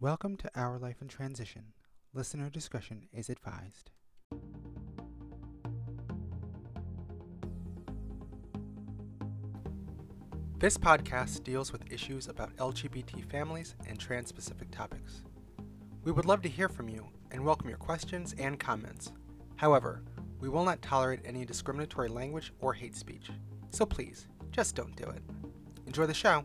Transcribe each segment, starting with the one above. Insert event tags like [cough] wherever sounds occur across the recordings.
Welcome to Our Life in Transition. Listener discretion is advised. This podcast deals with issues about LGBT families and trans specific topics. We would love to hear from you and welcome your questions and comments. However, we will not tolerate any discriminatory language or hate speech. So please, just don't do it. Enjoy the show.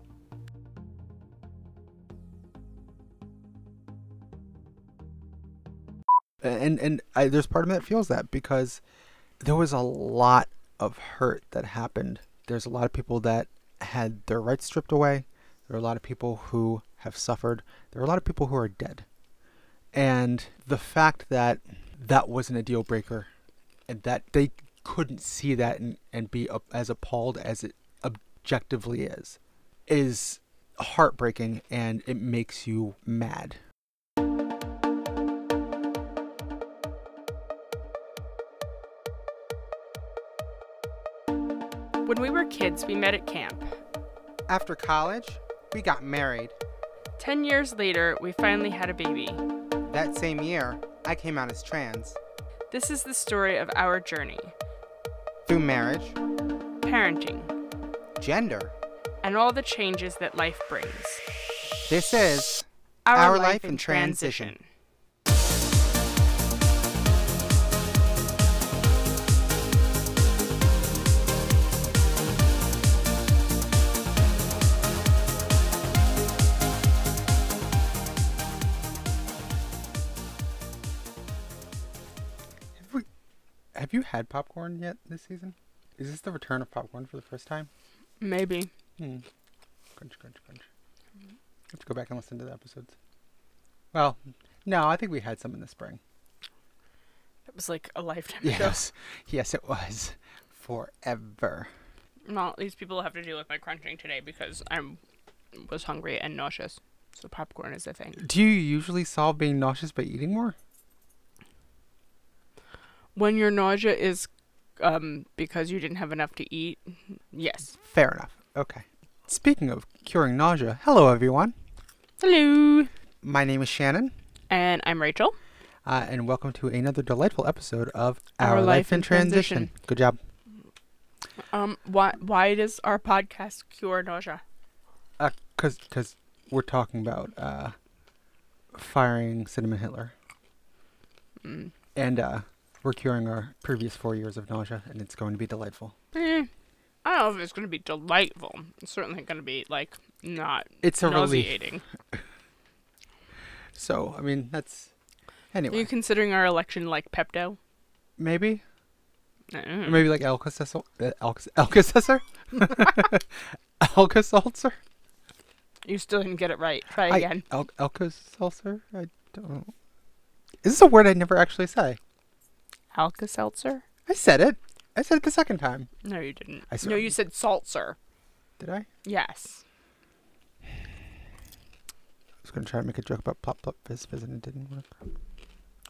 And and I, there's part of me that feels that because there was a lot of hurt that happened. There's a lot of people that had their rights stripped away. There are a lot of people who have suffered. There are a lot of people who are dead. And the fact that that wasn't a deal breaker and that they couldn't see that and, and be as appalled as it objectively is is heartbreaking and it makes you mad. When we were kids, we met at camp. After college, we got married. Ten years later, we finally had a baby. That same year, I came out as trans. This is the story of our journey Through marriage, parenting, gender. and all the changes that life brings. This is Our Life in Transition. Have, had popcorn yet this season? Is this the return of popcorn for the first time? Maybe. Hmm. Crunch, crunch, crunch. have to go back and listen to the episodes. Well, no, I think we had some in the spring. It was like a lifetime ago. Yes, yes, it was forever. Well, these people have to deal with my crunching today because I was hungry and nauseous. So popcorn is a thing. Do you usually solve being nauseous by eating more? When your nausea is um, because you didn't have enough to eat, yes. Fair enough. Okay. Speaking of curing nausea, hello everyone. Hello. My name is Shannon, And I'm Rachel. uh, and welcome to another delightful episode of Our Our, Life Life in in Transition. Good job. Um, why why does our podcast cure nausea? Uh, cause, cause we're talking about uh, firing Cinnamon Hitler, Mm. and uh, we're curing our previous four years of nausea, and it's going to be delightful. Eh, I don't know if it's going to be delightful. It's certainly going to be like not It's a relief. nauseating. So, I mean, that's anyway. Are you considering our election like Pepto? maybe, Or maybe like Alka-Seltzer, uh, Alka- Alka-Seltzer. [laughs] You still didn't get it right. Try again. Al- Alka-Seltzer. I don't. Know. Is this a word I never actually say? Alka Seltzer? I said it. I said it the second time. No, you didn't. I no, you said Saltzer. Did I? Yes. I was gonna try to make a joke about plop plop fizz fizz and it didn't work.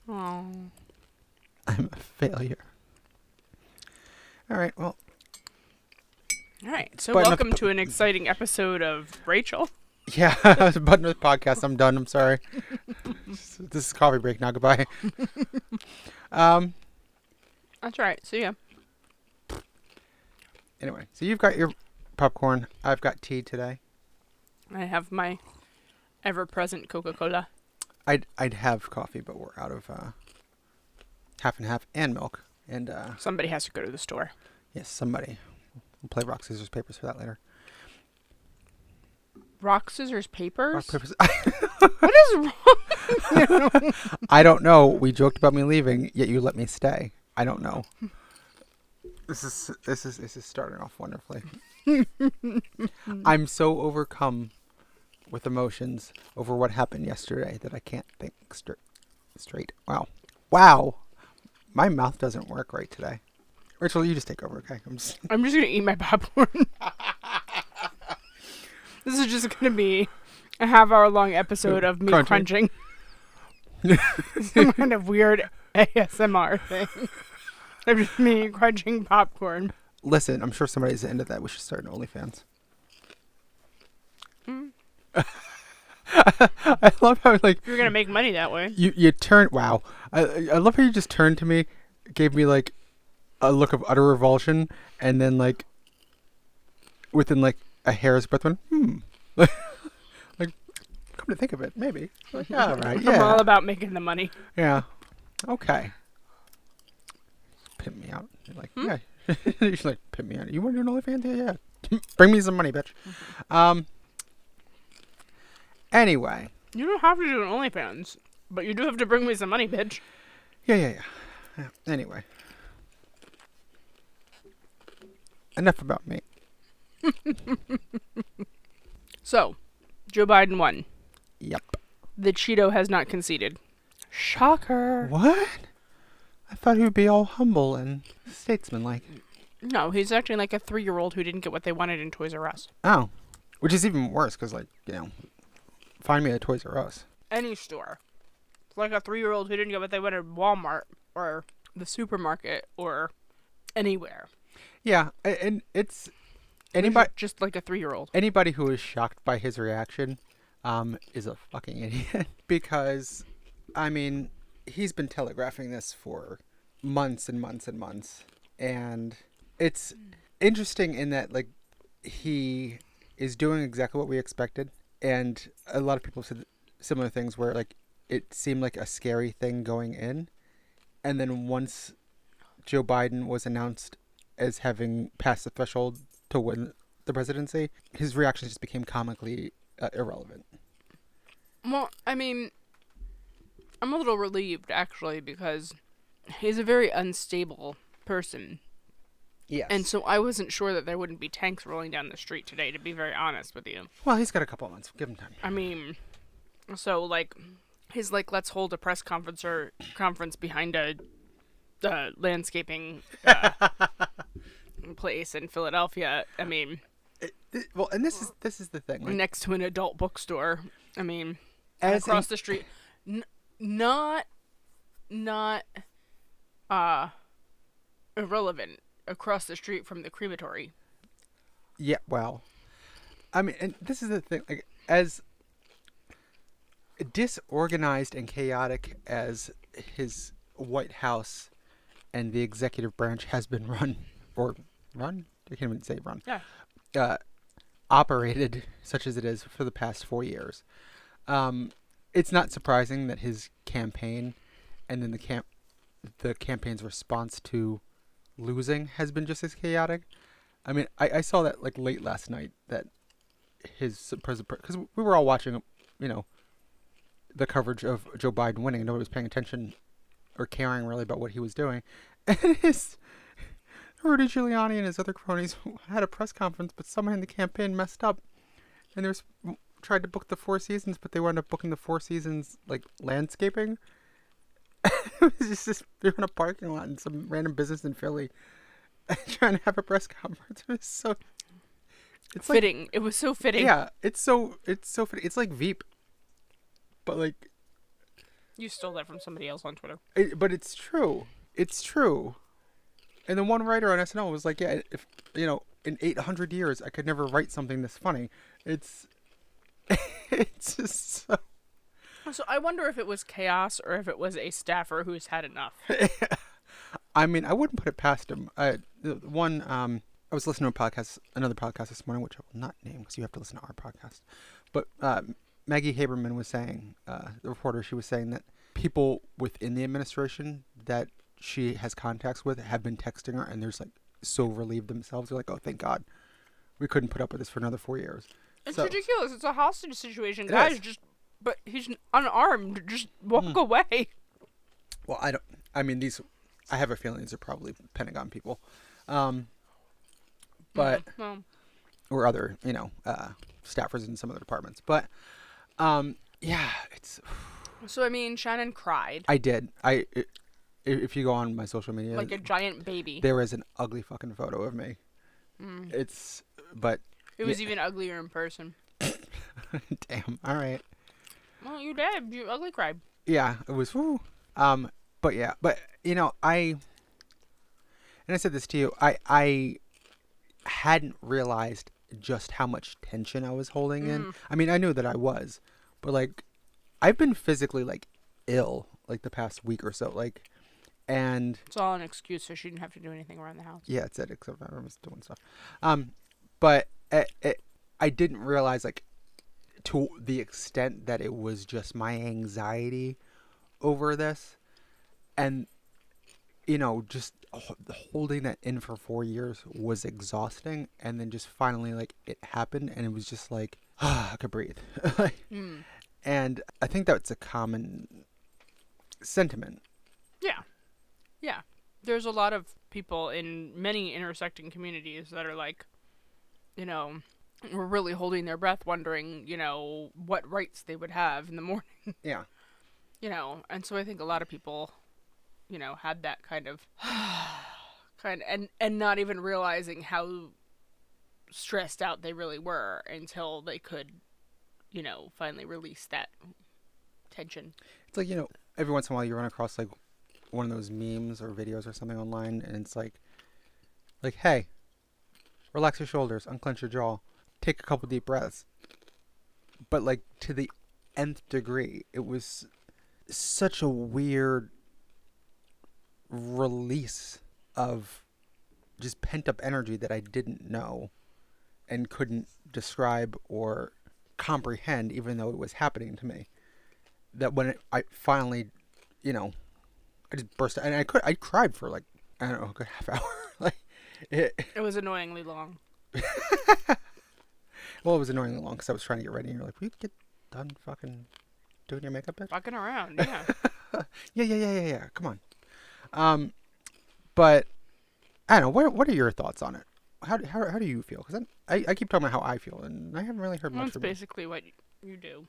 Oh. I'm a failure. All right. Well, All right. So But enough- welcome to an exciting episode of Rachel. yeah. [laughs] button with podcast. I'm done. I'm sorry. [laughs] this is coffee break now. Goodbye. [laughs] um. That's right. So yeah. Anyway, so you've got your popcorn. I've got tea today. I have my ever-present Coca-Cola. I'd I'd have coffee, but we're out of uh, half and half and milk. And uh, Somebody has to go to the store. yes, somebody. We'll play rock scissors papers for that later. Rock, scissors, papers. Rock papers. [laughs] what is wrong? [laughs] I don't know. We joked about me leaving, yet you let me stay. I don't know. This is this is this is starting off wonderfully. [laughs] I'm so overcome with emotions over what happened yesterday that I can't think straight. Straight. Wow. Wow. My mouth doesn't work right today. Rachel, you just take over, okay? I'm just I'm just gonna eat my popcorn. [laughs] this is just gonna be a half hour long episode of me Crunching. crunching. [laughs] Some kind of weird ASMR thing. [laughs] Of just me crunching popcorn. listen. I'm sure somebody's into that. We should start an OnlyFans. [laughs] I love how like You're gonna make money that way. you you turn. Wow, I I love how you just turned to me, gave me like a look of utter revulsion, and then like within like a hair's breadth went hmm. Come to think of it, maybe. Like, [laughs] yeah, I'm all about making the money. yeah, okay. Pimp me out. You're like, yeah. [laughs] You're like, pimp me out. You want to do an OnlyFans? Yeah, yeah. [laughs] Bring me some money, bitch. Um. Anyway, You don't have to do an OnlyFans, but you do have to bring me some money, bitch. Yeah, yeah, yeah. yeah. Anyway. Enough about me. So, Joe Biden won. Yep. The Cheeto has not conceded. Shocker. What? I thought he would be all humble and statesmanlike. No, he's acting like a three-year-old who didn't get what they wanted in Toys R Us. Oh. Which is even worse, because, like, you know, find me a Toys R Us. Any store. It's like a three-year-old who didn't get what they wanted at Walmart or the supermarket or anywhere. Yeah, and it's anybody just like a three-year-old. anybody who is shocked by his reaction um, is a fucking idiot. [laughs] Because, I mean, he's been telegraphing this for months and months and months, and it's interesting in that like he is doing exactly what we expected, and a lot of people said similar things where like it seemed like a scary thing going in, and then once Joe Biden was announced as having passed the threshold to win the presidency, his reactions just became comically uh, irrelevant. Well, I mean, I'm a little relieved actually because he's a very unstable person. Yes. And so I wasn't sure that there wouldn't be tanks rolling down the street today, to be very honest with you. well, he's got a couple of months. Give him time. I mean, so like, his like, let's hold a press conference or conference behind a uh, landscaping uh, [laughs] place in Philadelphia. I mean, Th- Well, and this is this is the thing. Like, next to an adult bookstore. I mean, across the street. N- not, not, uh, irrelevant. Across the street from the crematory. Yeah, well, I mean, and this is the thing. Like, as disorganized and chaotic as his White House and the executive branch has been run, or run, I can't even say run, Yeah. uh, operated such as it is for the past four years, um, it's not surprising that his campaign and then the camp, the campaign's response to losing has been just as chaotic. I mean, I, I saw that like late last night that his president because we were all watching, you know, the coverage of Joe Biden winning, and nobody was paying attention or caring really about what he was doing, [laughs] and his Rudy Giuliani and his other cronies [laughs] had a press conference, but someone in the campaign messed up, and there's tried to book the Four Seasons, but they wound up booking the Four Seasons like landscaping. [laughs] it was just they're in a parking lot in some random business in Philly, [laughs] trying to have a press conference. [laughs] It was so. It's like Fitting. it was so fitting. yeah, it's so it's so funny. It's like Veep, but like, You stole that from somebody else on Twitter. it, but it's true. It's true. And the one writer on SNL was like, "Yeah, if you know, in 800 years, I could never write something this funny." It's, [laughs] it's just so. So I wonder if it was chaos or if it was a staffer who's had enough. [laughs] I mean, I wouldn't put it past him. I, one, um, I was listening to a podcast, another podcast this morning, which I will not name because you have to listen to our podcast. But uh, Maggie Haberman was saying, uh, the reporter, she was saying that people within the administration that she has contacts with have been texting her, and there's like so relieved themselves. They're like, "Oh, thank God, we couldn't put up with this for another four years." It's So- ridiculous. It's a hostage situation, guys. is. Just, but he's unarmed. Just walk away. Well, I don't. I mean, these. I have a feeling these are probably Pentagon people, um, but. Well, or other, you know, uh, staffers in some other departments. But um, yeah, it's. so I mean, Shannon cried I did. I i if you go on my social media, like a giant baby. there is an ugly fucking photo of me. Mm. It's but It was yeah. even uglier in person. [laughs] damn. All right. Well, you did. You ugly cried. Yeah, it was. Woo. Um, but yeah, but you know, I and I said this to you. I I hadn't realized just how much tension I was holding in. Mm. I mean, I knew that I was, but like I've been physically like ill like the past week or so. Like, and It's all an excuse so she didn't have to do anything around the house. yeah, it's it. Except I was doing stuff. Um, but it, it, I didn't realize like to the extent that it was just my anxiety over this, and you know, just holding that in for four years was exhausting. And then just finally, like, it happened, and it was just like, ah, [sighs] I could breathe. [laughs] Mm. and I think that's a common sentiment. Yeah. Yeah. There's a lot of people in many intersecting communities that are like, you know, were really holding their breath, wondering, you know, what rights they would have in the [laughs] morning, Yeah. you know. And so I think a lot of people, you know, had that kind of [sighs] kind and and not even realizing how stressed out they really were until they could, you know, finally release that tension. It's like, you know, every once in a while you run across like one of those memes or videos or something online and it's like like, hey, relax your shoulders, unclench your jaw, take a couple deep breaths. But like to the nth degree, it was such a weird release of just pent up energy that I didn't know and couldn't describe or comprehend even though it was happening to me that when it, I finally, you know, I just burst out, and I could I cried for like I don't know a good half [laughs] hour. It, It was annoyingly long. [laughs] well, it was annoyingly long because I was trying to get ready, and you're like, "Will you get done fucking doing your makeup, bitch?" Fucking around, yeah. [laughs] Yeah, yeah, yeah, yeah, yeah. Come on. Um, but I don't know. What what are your thoughts on it? How do, how, how do you feel? Because I, I keep talking about how I feel, and I haven't really heard much That's from you. basically what you do.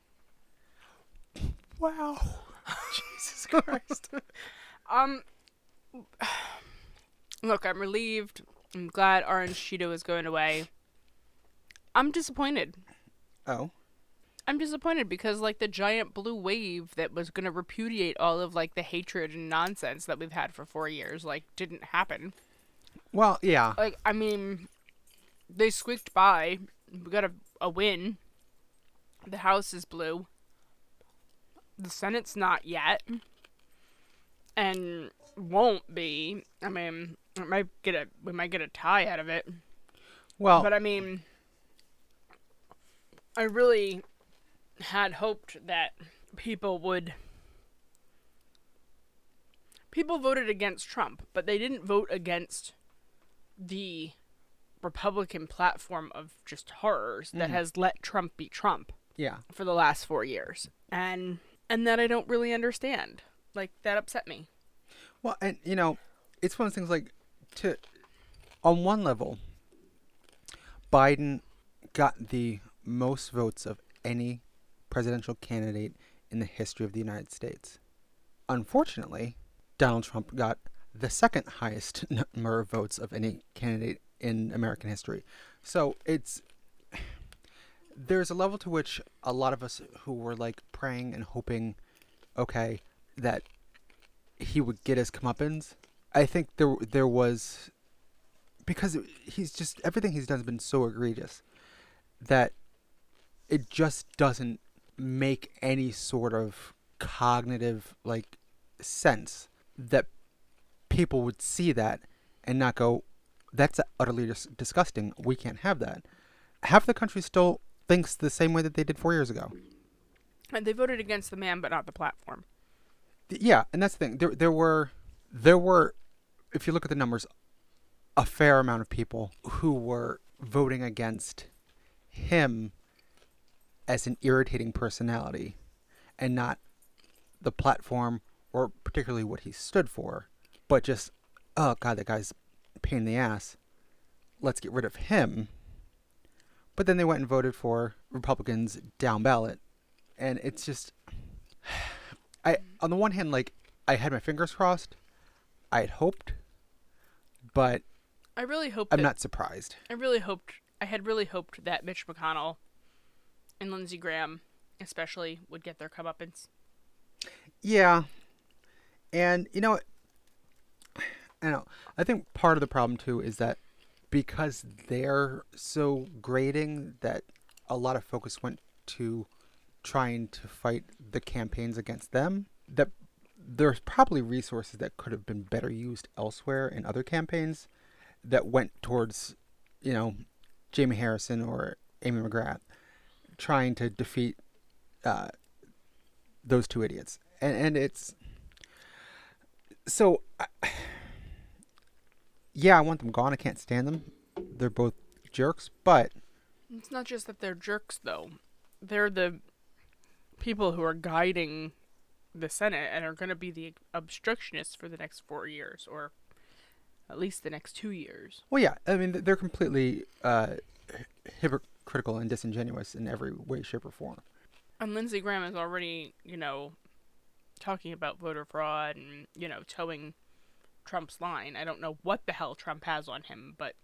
Wow. [laughs] Jesus Christ. Um, [sighs] look, I'm relieved. I'm glad Orange Cheeto is going away. I'm disappointed. oh. I'm disappointed because like the giant blue wave that was gonna repudiate all of like the hatred and nonsense that we've had for four years like didn't happen. Well, yeah. Like I mean, they squeaked by. We got a a win. The House is blue. The Senate's not yet, and won't be. I mean, it might get a we might get a tie out of it. Well, But I mean, I really had hoped that people would. People voted against Trump, but they didn't vote against the Republican platform of just horrors that mm-hmm. has let Trump be Trump yeah. for the last four years, and and that I don't really understand. Like that upset me. Well, and you know, it's one of those things like to on one level, Biden got the most votes of any presidential candidate in the history of the United States. Unfortunately, Donald Trump got the second highest [laughs] number of votes of any candidate in American history. So it's [sighs] there's a level to which a lot of us who were like praying and hoping, okay, that he would get his comeuppance. I think there there was because he's just everything he's done has been so egregious that it just doesn't make any sort of cognitive like sense that people would see that and not go that's utterly dis- disgusting we can't have that half the country still thinks the same way that they did 4 years ago And they voted against the man, but not the platform. Yeah, and that's the thing. There, there were, there were, if you look at the numbers, a fair amount of people who were voting against him as an irritating personality, and not the platform or particularly what he stood for, but just, oh god, that guy's pain in the ass. Let's get rid of him. But then they went and voted for Republicans down ballot, and it's just. I on the one hand, like I had my fingers crossed, I had hoped, but I really hope I'm that not surprised. I really hoped I had really hoped that Mitch McConnell and Lindsey Graham especially would get their comeuppance. Yeah, and you know, I know. I think part of the problem too is that because they're so grading that a lot of focus went to trying to fight the campaigns against them that there's probably resources that could have been better used elsewhere in other campaigns that went towards you know Jamie Harrison or Amy McGrath trying to defeat uh, those two idiots. And and it's so I, [sighs] yeah I want them gone. I can't stand them. They're both jerks but It's not just that they're jerks, though. They're the people who are guiding the Senate and are going to be the obstructionists for the next four years, or at least the next two years. Well, yeah. I mean, they're completely uh, hypocritical and disingenuous in every way, shape, or form. And Lindsey Graham is already, you know, talking about voter fraud and, you know, toeing Trump's line. I don't know what the hell Trump has on him, but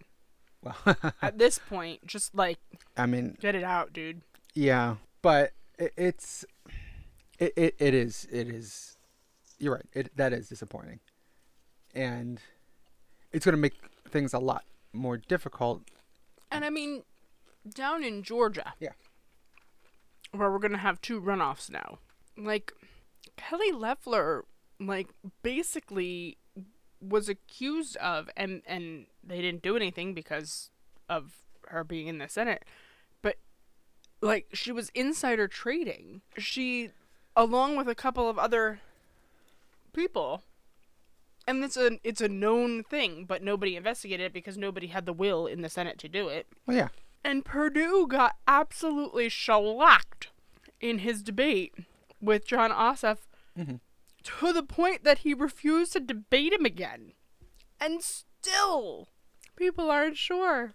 Well, [laughs] at this point, just like, I mean, get it out, dude. yeah, but it, it's it, it it is it is. You're right. It that is disappointing, and it's going to make things a lot more difficult. And I mean, down in Georgia. Yeah. Where we're going to have two runoffs now. Like, Kelly Loeffler, like, basically was accused of, and, and they didn't do anything because of her being in the Senate, like, she was insider trading. She, along with a couple of other people, and it's a it's a known thing, but nobody investigated it because nobody had the will in the Senate to do it. Well, yeah, And Perdue got absolutely shellacked in his debate with Jon Ossoff Mhm. to the point that he refused to debate him again. And still, people aren't sure.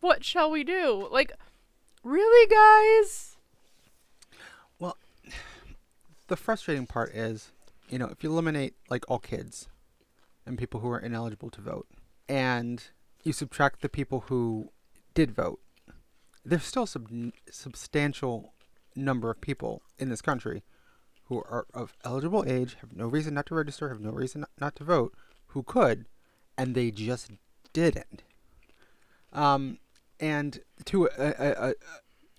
What shall we do? Like, really, guys? Well, the frustrating part is, you know, if you eliminate like all kids and people who are ineligible to vote, and you subtract the people who did vote, there's still sub- substantial number of people in this country who are of eligible age, have no reason not to register, have no reason not to vote, who could, and they just didn't. Um, and to a, a,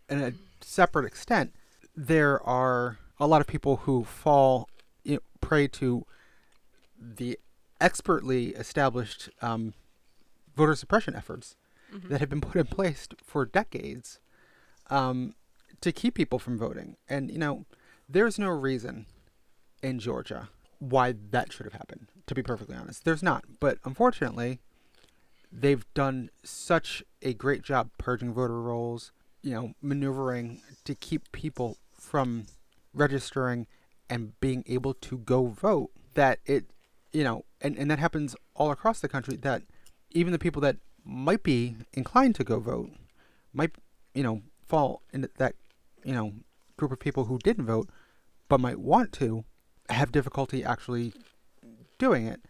a, a, separate extent, there are a lot of people who fall you know, prey to the expertly established um, voter suppression efforts that have been put in place for decades um, to keep people from voting. And, you know, there's no reason in Georgia why that should have happened, to be perfectly honest. There's not. But unfortunately, they've done such a great job purging voter rolls, you know, maneuvering to keep people from registering and being able to go vote that it, you know, and, and that happens all across the country that even the people that might be inclined to go vote might, you know, fall into that, you know, group of people who didn't vote but might want to have difficulty actually doing it.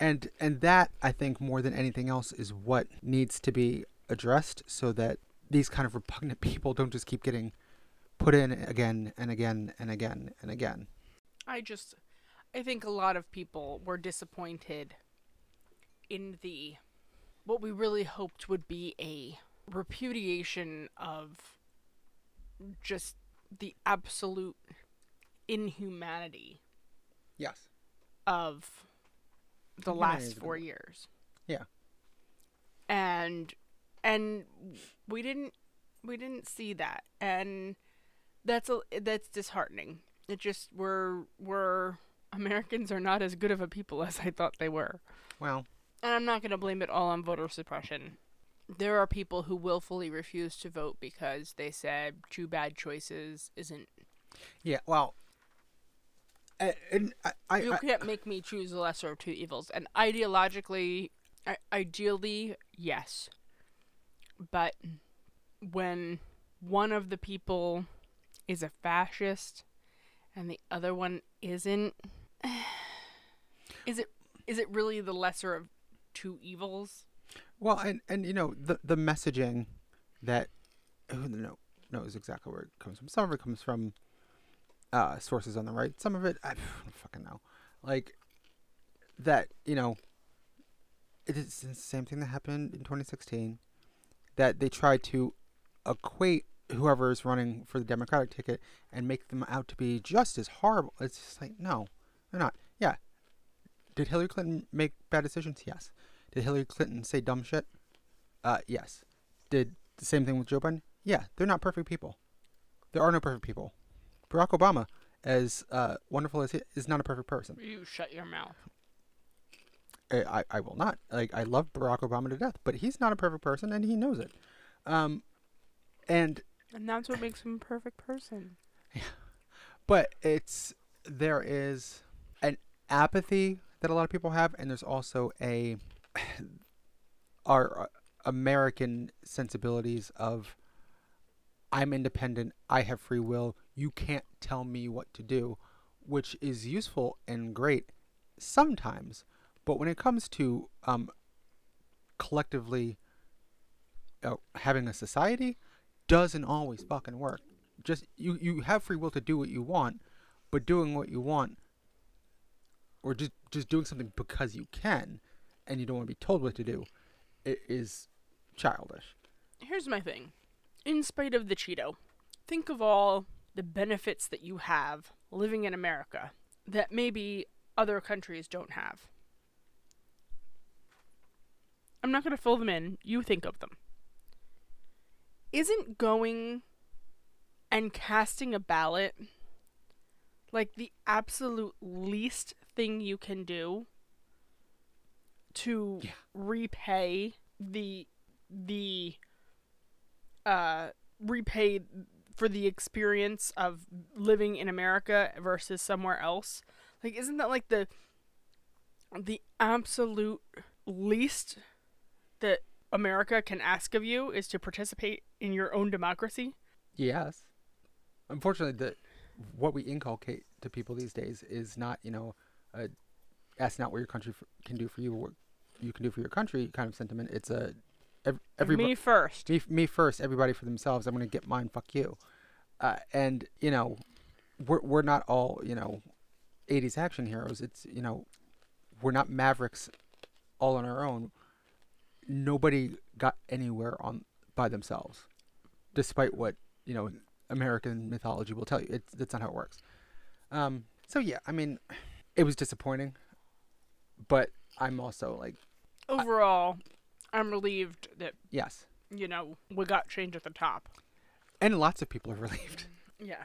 And and that I think more than anything else is what needs to be addressed so that these kind of repugnant [laughs] people don't just keep getting put in again and again and again and again. I just, I think a lot of people were disappointed in the, what we really hoped would be a repudiation of just the absolute inhumanity Yes. of the last four years. Yeah. And and we didn't we didn't see that. And that's a that's disheartening. It just we're we're Americans are not as good of a people [laughs] as I thought they were. Well, And I'm not going to blame it all on voter suppression. There are people who willfully refuse to vote because they said two bad choices isn't. yeah, well I, I, You can't make me choose the lesser of two evils. And ideologically, ideally, yes. But when one of the people is a fascist and the other one isn't, [sighs] is it is it really the lesser of two evils? Well, and and you know the the messaging that who no knows exactly where it comes from. Some of it comes from uh, sources on the right. Some of it [sighs] I don't fucking know. Like that, you know, it is the same thing that happened in 2016. That they tried to equate whoever is running for the Democratic ticket and make them out to be just as horrible. It's just like no, they're not. Yeah. Did Hillary Clinton make bad decisions? Yes. Did Hillary Clinton say dumb shit? Uh, yes. Did the same thing with Joe Biden? Yeah, they're not perfect people. There are no perfect people. Barack Obama, as uh, wonderful as he is, not a perfect person. You shut your mouth. I, I, I will not. Like I love Barack Obama to death, but he's not a perfect person, and he knows it. Um, and And that's what makes him a perfect person. Yeah. but it's there is an apathy that a lot of people have, and there's also a our uh, American sensibilities of I'm independent, I have free will, you can't tell me what to do, which is useful and great sometimes, but when it comes to um, collectively uh, having a society, doesn't always fucking work. Just you you have free will to do what you want, but doing what you want or just just doing something because you can and you don't want to be told what to do it is childish. Here's my thing. In spite of the Cheeto, think of all the benefits that you have living in America that maybe other countries don't have. I'm not going to fill them in. You think of them. Isn't going and casting a ballot like the absolute least thing you can do to Yeah. repay the the uh repay for the experience of living in America versus somewhere else. Like isn't that like the the absolute least that America can ask of you is to participate in your own democracy? Yes. Unfortunately, the what we inculcate to people these days is not, you know, a ask not what your country f- can do for you, what you can do for your country kind of sentiment. It's a ev- everybody Me first. me, me first, everybody for themselves. I'm gonna get mine. Fuck you. Uh, and you know, we're we're not all you know, 80s action heroes. It's you know, we're not mavericks, all on our own. Nobody got anywhere on by themselves, despite what you know American mythology will tell you. It's that's not how it works. Um. So yeah, I mean, it was disappointing, but I'm also like, Overall, I'm relieved that, yes, you know, we got change at the top. and lots of people are [laughs] relieved. Yeah.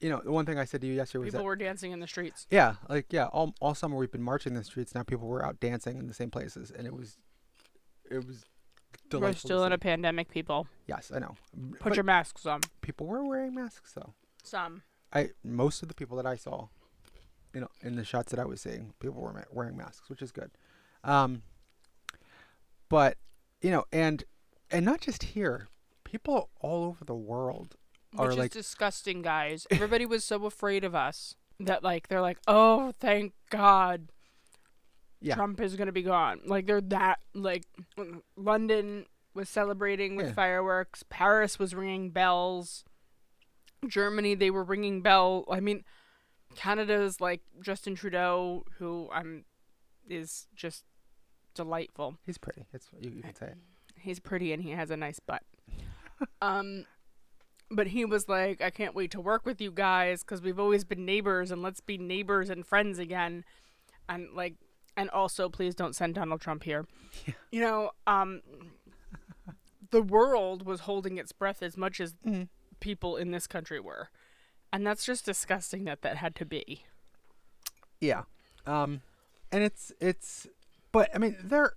You know, the one thing I said to you yesterday was People that were dancing in the streets. Yeah, like yeah, all all summer we've been marching in the streets. Now people were out dancing in the same places, and it was, it was delightful. We're still in a pandemic, people. yes, I know. Put But your masks on. people were wearing masks though. Some. I most of the people that I saw, you know, in the shots that I was seeing, people were ma- wearing masks, which is good. Um, but you know, and and not just here, people all over the world are Which is like disgusting, guys. Everybody was so afraid of us that, like, they're like, oh, thank God yeah, Trump is going to be gone. Like, they're that, like, London was celebrating with Yeah. fireworks. Paris was ringing bells. Germany, they were ringing bell. I mean, Canada's like Justin Trudeau, who I'm, is just delightful. he's pretty. It's you, you can say it. He's pretty and he has a nice butt. um, but he was like, I can't wait to work with you guys because we've always been neighbors and let's be neighbors and friends again. And like, and also please don't send Donald Trump here. Yeah. You know, um, [laughs] the world was holding its breath as much as Mhm. people in this country were. And that's just disgusting that that had to be. Yeah. Um, and it's it's, but I mean there.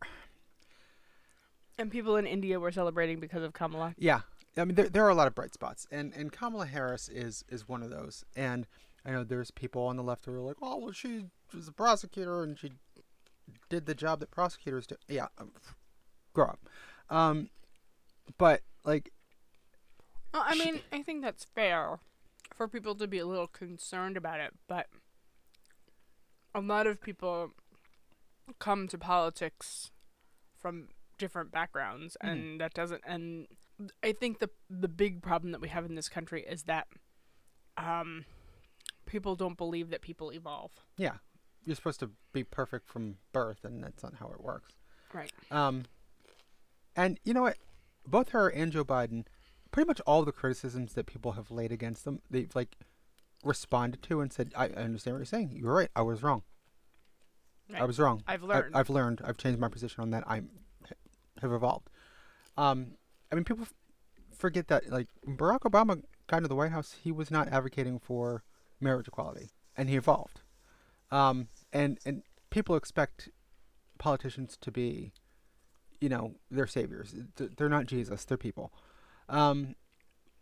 And people in India were celebrating because of Kamala. Yeah, I mean there there are a lot of bright spots, and and Kamala Harris is is one of those. And I know there's people on the left who are like, oh well, she was a prosecutor and she did the job that prosecutors do. Yeah, um, grow up. Um, but like, Well, I mean, I think that's fair for people to be a little concerned about it, but a lot of people come to politics from different backgrounds, Mhm. and that doesn't. And I think the the big problem that we have in this country is that um, people don't believe that people evolve. yeah, you're supposed to be perfect from birth, and that's not how it works. Right. Um, and you know what? Both her and Joe Biden pretty much all the criticisms that people have laid against them, they've like responded to and said, "I I understand what you're saying. You're right. I was wrong. I Right. was wrong. I've learned. I've learned. I've changed my position on that. I have evolved. Um, I mean, people f- forget that like Barack Obama got into the White House, he was not advocating for marriage equality, and he evolved. Um, and and people expect politicians to be, you know, their saviors. They're not Jesus. They're people. Um,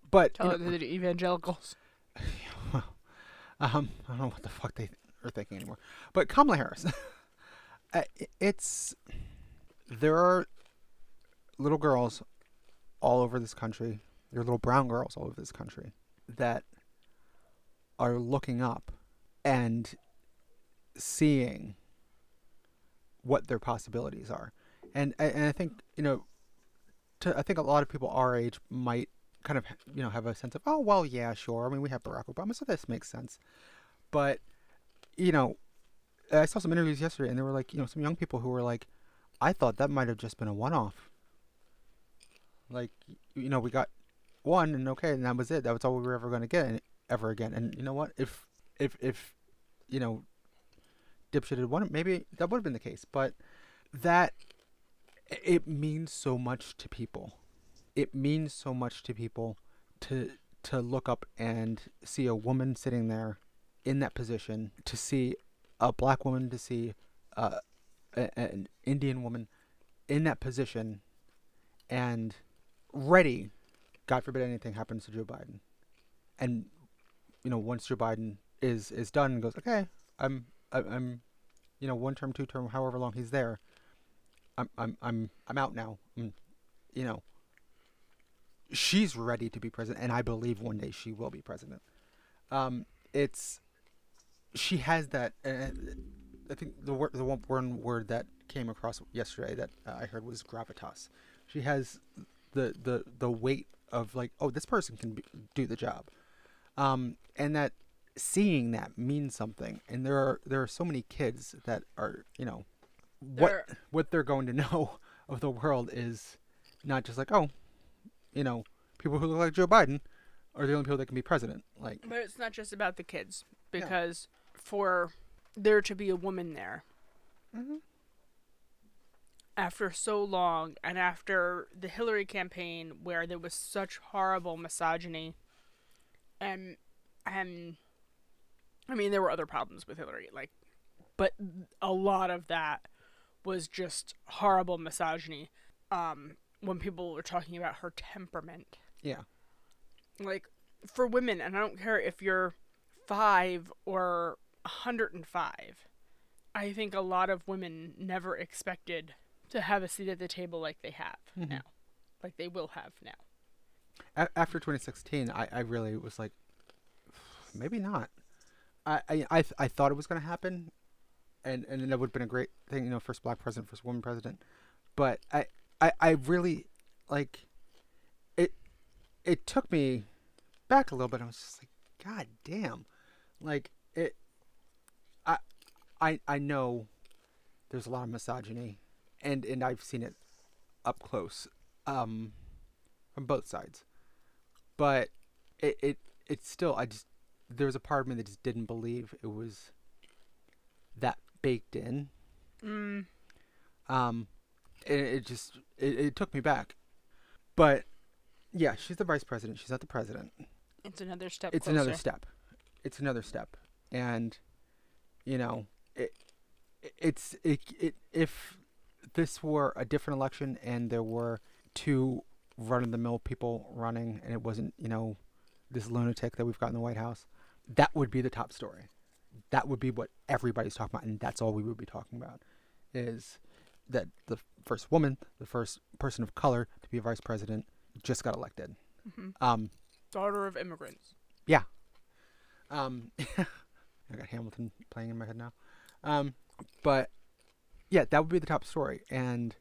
but you know- the evangelicals. [laughs] um, I don't know what the fuck they are thinking anymore. But Kamala Harris, i- [laughs] it's there are little girls all over this country. There are little brown girls all over this country that are looking up and seeing what their possibilities are, and I- and I think you know, to I think a lot of people our age might kind of you know have a sense of oh well yeah sure I mean we have Barack Obama so this makes sense but you know I saw some interviews yesterday and there were like you know some young people who were like I thought that might have just been a one-off. Like you know we got one and okay and that was it. That was all we were ever going to get and ever again. And you know what? If if if you know dipshit had won maybe that would have been the case. But that it means so much to people. It means so much to people to to look up and see a woman sitting there in that position to see a black woman to see uh, an indian woman in that position and ready god forbid anything happens to joe biden and you know once joe biden is is done and goes okay i'm i'm you know one term two term however long he's there i'm i'm i'm i'm out now I'm, you know she's ready to be president, and I believe one day she will be president. Um, it's she has that. Uh, I think the word, the one, one word that came across yesterday that uh, I heard was gravitas. She has the the the weight of like, oh, this person can be, do the job, um, and that seeing that means something. And there are there are so many kids that are you know what There- what they're going to [laughs] know of the world is not just like oh you know, people who look like Joe Biden are the only people that can be president. Like, But it's not just about the kids because for there to be a woman there. Mm-hmm. After so long and after the Hillary campaign where there was such horrible misogyny and and I mean there were other problems with Hillary like but a lot of that was just horrible misogyny um when people were talking about her temperament. Yeah, like for women and i don't care if you're five or 105 i think a lot of women never expected to have a seat at the table like they have mm-hmm. now like they will have now a- after 2016, I, I really was like, maybe not. I I I, th- I thought it was going to happen, and and that would have been a great thing, you know, first black president, first woman president. But I I, I really like it. It took me back a little bit. I was just like, God damn, like it. I I I know there's a lot of misogyny, and and I've seen it up close, um, from both sides. But it it it's still I just there was a part of me that just didn't believe it was that baked in. mm, Um, it, it just it, it took me back. But yeah, she's the vice president. She's not the president. it's another step it's closer. another step. It's another step, and you know it. It's it, it if this were a different election and there were two run of the mill people running and it wasn't you know this lunatic that we've got in the White House, that would be the top story. That would be what everybody's talking about, and that's all we would be talking about. Is that the first woman, the first person of color to be a vice president, just got elected. Mhm. Um, daughter of immigrants yeah. Um, [laughs] I got Hamilton playing in my head now. Um, but yeah, that would be the top story. And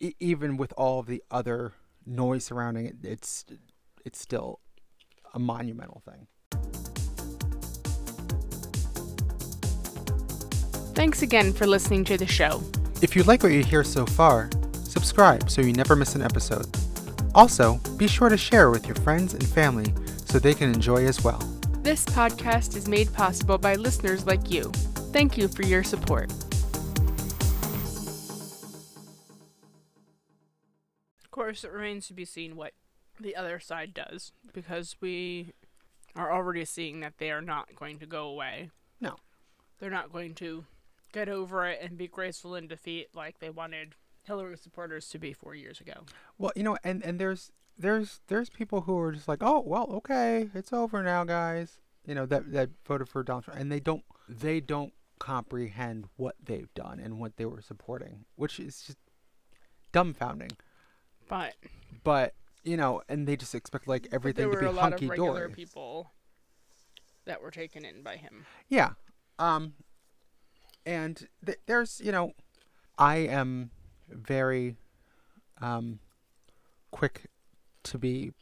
e- even with all of the other noise surrounding it, it's it's still a monumental thing. thanks again for listening to the show If you like what you hear so far, subscribe so you never miss an episode. Also, be sure to share with your friends and family so they can enjoy as well. This podcast is made possible by listeners like you. Thank you for your support. Of course, it remains to be seen what the other side does because we are already seeing that they are not going to go away. No. They're not going to get over it and be graceful in defeat like they wanted Hillary supporters to be four years ago. Well, you know, and and there's there's there's people who are just like, oh well, okay, it's over now, guys. You know that that voted for Donald Trump, and they don't they don't comprehend what they've done and what they were supporting, which is just dumbfounding. But But you know, and they just expect like everything there to were be a lot of hunky regular dory. people that were taken in by him. Yeah. Um. And th- there's, you know, I am very, um, quick to be.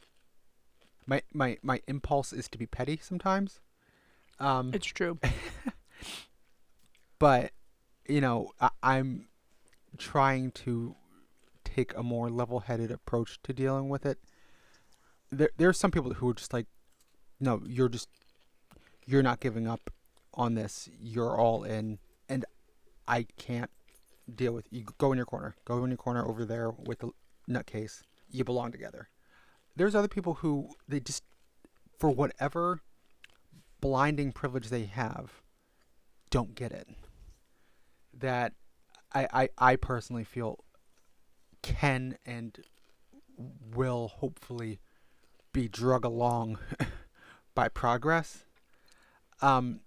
My my my impulse is to be petty sometimes. Um. It's true. [laughs] but you know, I- I'm trying to take a more level-headed approach to dealing with it. There, there are some people who are just like, no, you're just, you're not giving up on this. You're all in, and I can't deal with you. Go in your corner. Go in your corner over there with the nutcase. You belong together. There's other people who they just, for whatever blinding privilege they have, don't get it. That I, I, I personally feel can and will hopefully be drug along [laughs] by progress. Um,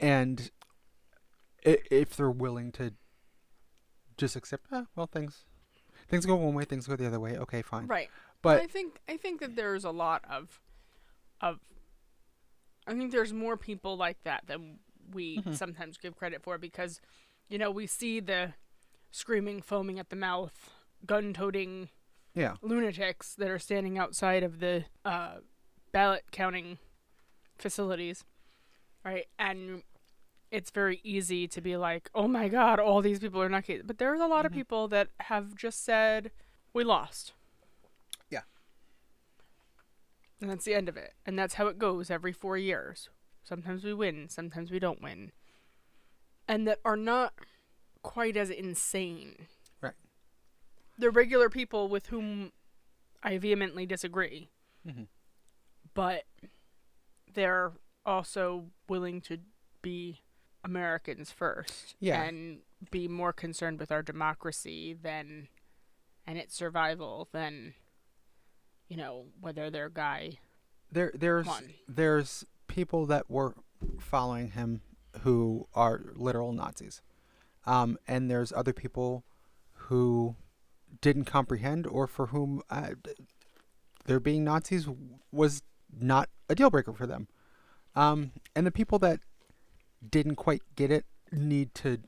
and if they're willing to just accept, ah, well, things things go one way, things go the other way. Okay, fine. Right. But I think I think that there's a lot of of I think there's more people like that than we Mhm. sometimes give credit for because you know, we see the screaming, foaming at the mouth, gun-toting yeah, lunatics that are standing outside of the uh, ballot counting facilities, right? And it's very easy to be like, "Oh my God, all these people are not." But there's a lot of Mhm. people that have just said, "We lost." Yeah. And that's the end of it. And that's how it goes every four years. Sometimes we win, sometimes we don't win. And that are not quite as insane. Right. They're regular people with whom I vehemently disagree, Mhm. but they're also willing to be Americans first Yeah. and be more concerned with our democracy than and its survival than you know whether their guy there there's won. there's people that were following him who are literal Nazis. Um, and there's other people who didn't comprehend or for whom uh, their being Nazis was not a deal breaker for them. Um, and the people that didn't quite get it need to,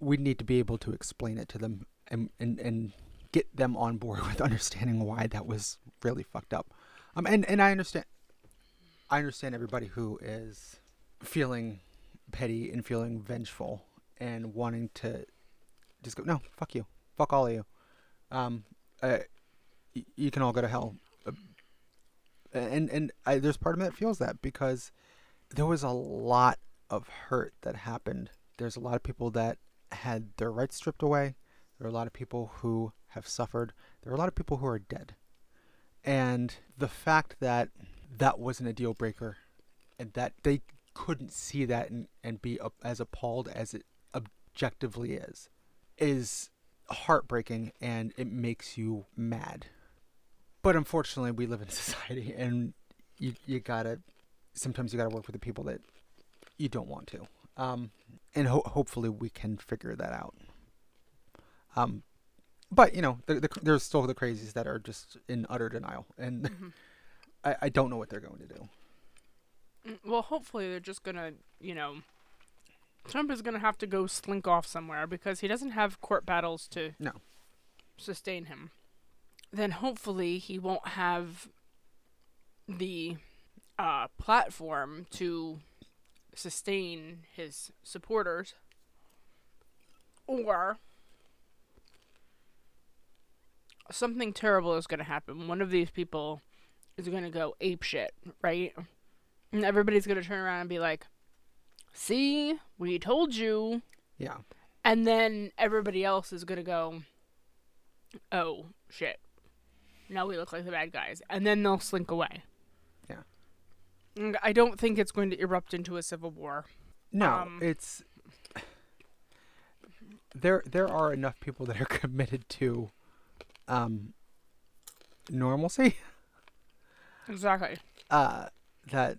we need to be able to explain it to them and, and, and get them on board [laughs] with understanding why that was really fucked up. Um, and, and I understand, I understand everybody who is feeling petty and feeling vengeful and wanting to just go, no, fuck you, fuck all of you. Um, uh, y- you can all go to hell. Uh, and and I, there's part of me that feels that because there was a lot of hurt that happened. There's a lot of people that had their rights stripped away. There are a lot of people who have suffered. There are a lot of people who are dead. And the fact that that wasn't a deal breaker and that they couldn't see that and, and be as appalled as it objectively is is heartbreaking and it makes you mad. But unfortunately, we live in [laughs] society and you, you gotta, sometimes you gotta work with the people that you don't want to. Um, and ho- hopefully we can figure that out. Um, but you know, the, the, there's still the crazies that are just in utter denial, and [laughs] Mhm. I, I don't know what they're going to do. Mm, Well, hopefully they're just gonna, you know, Trump is gonna have to go slink off somewhere because he doesn't have court battles to No. sustain him. Then hopefully he won't have the uh, platform to sustain his supporters, or something terrible is going to happen. One of these people is going to go ape shit, right? And everybody's going to turn around and be like, "See, we told you." Yeah. And then everybody else is going to go, "Oh, shit. Now we look like the bad guys." And then they'll slink away. Yeah. And I don't think it's going to erupt into a civil war. No, Um, it's [sighs] there. There are enough people that are [laughs] committed to um, normalcy Exactly. uh, that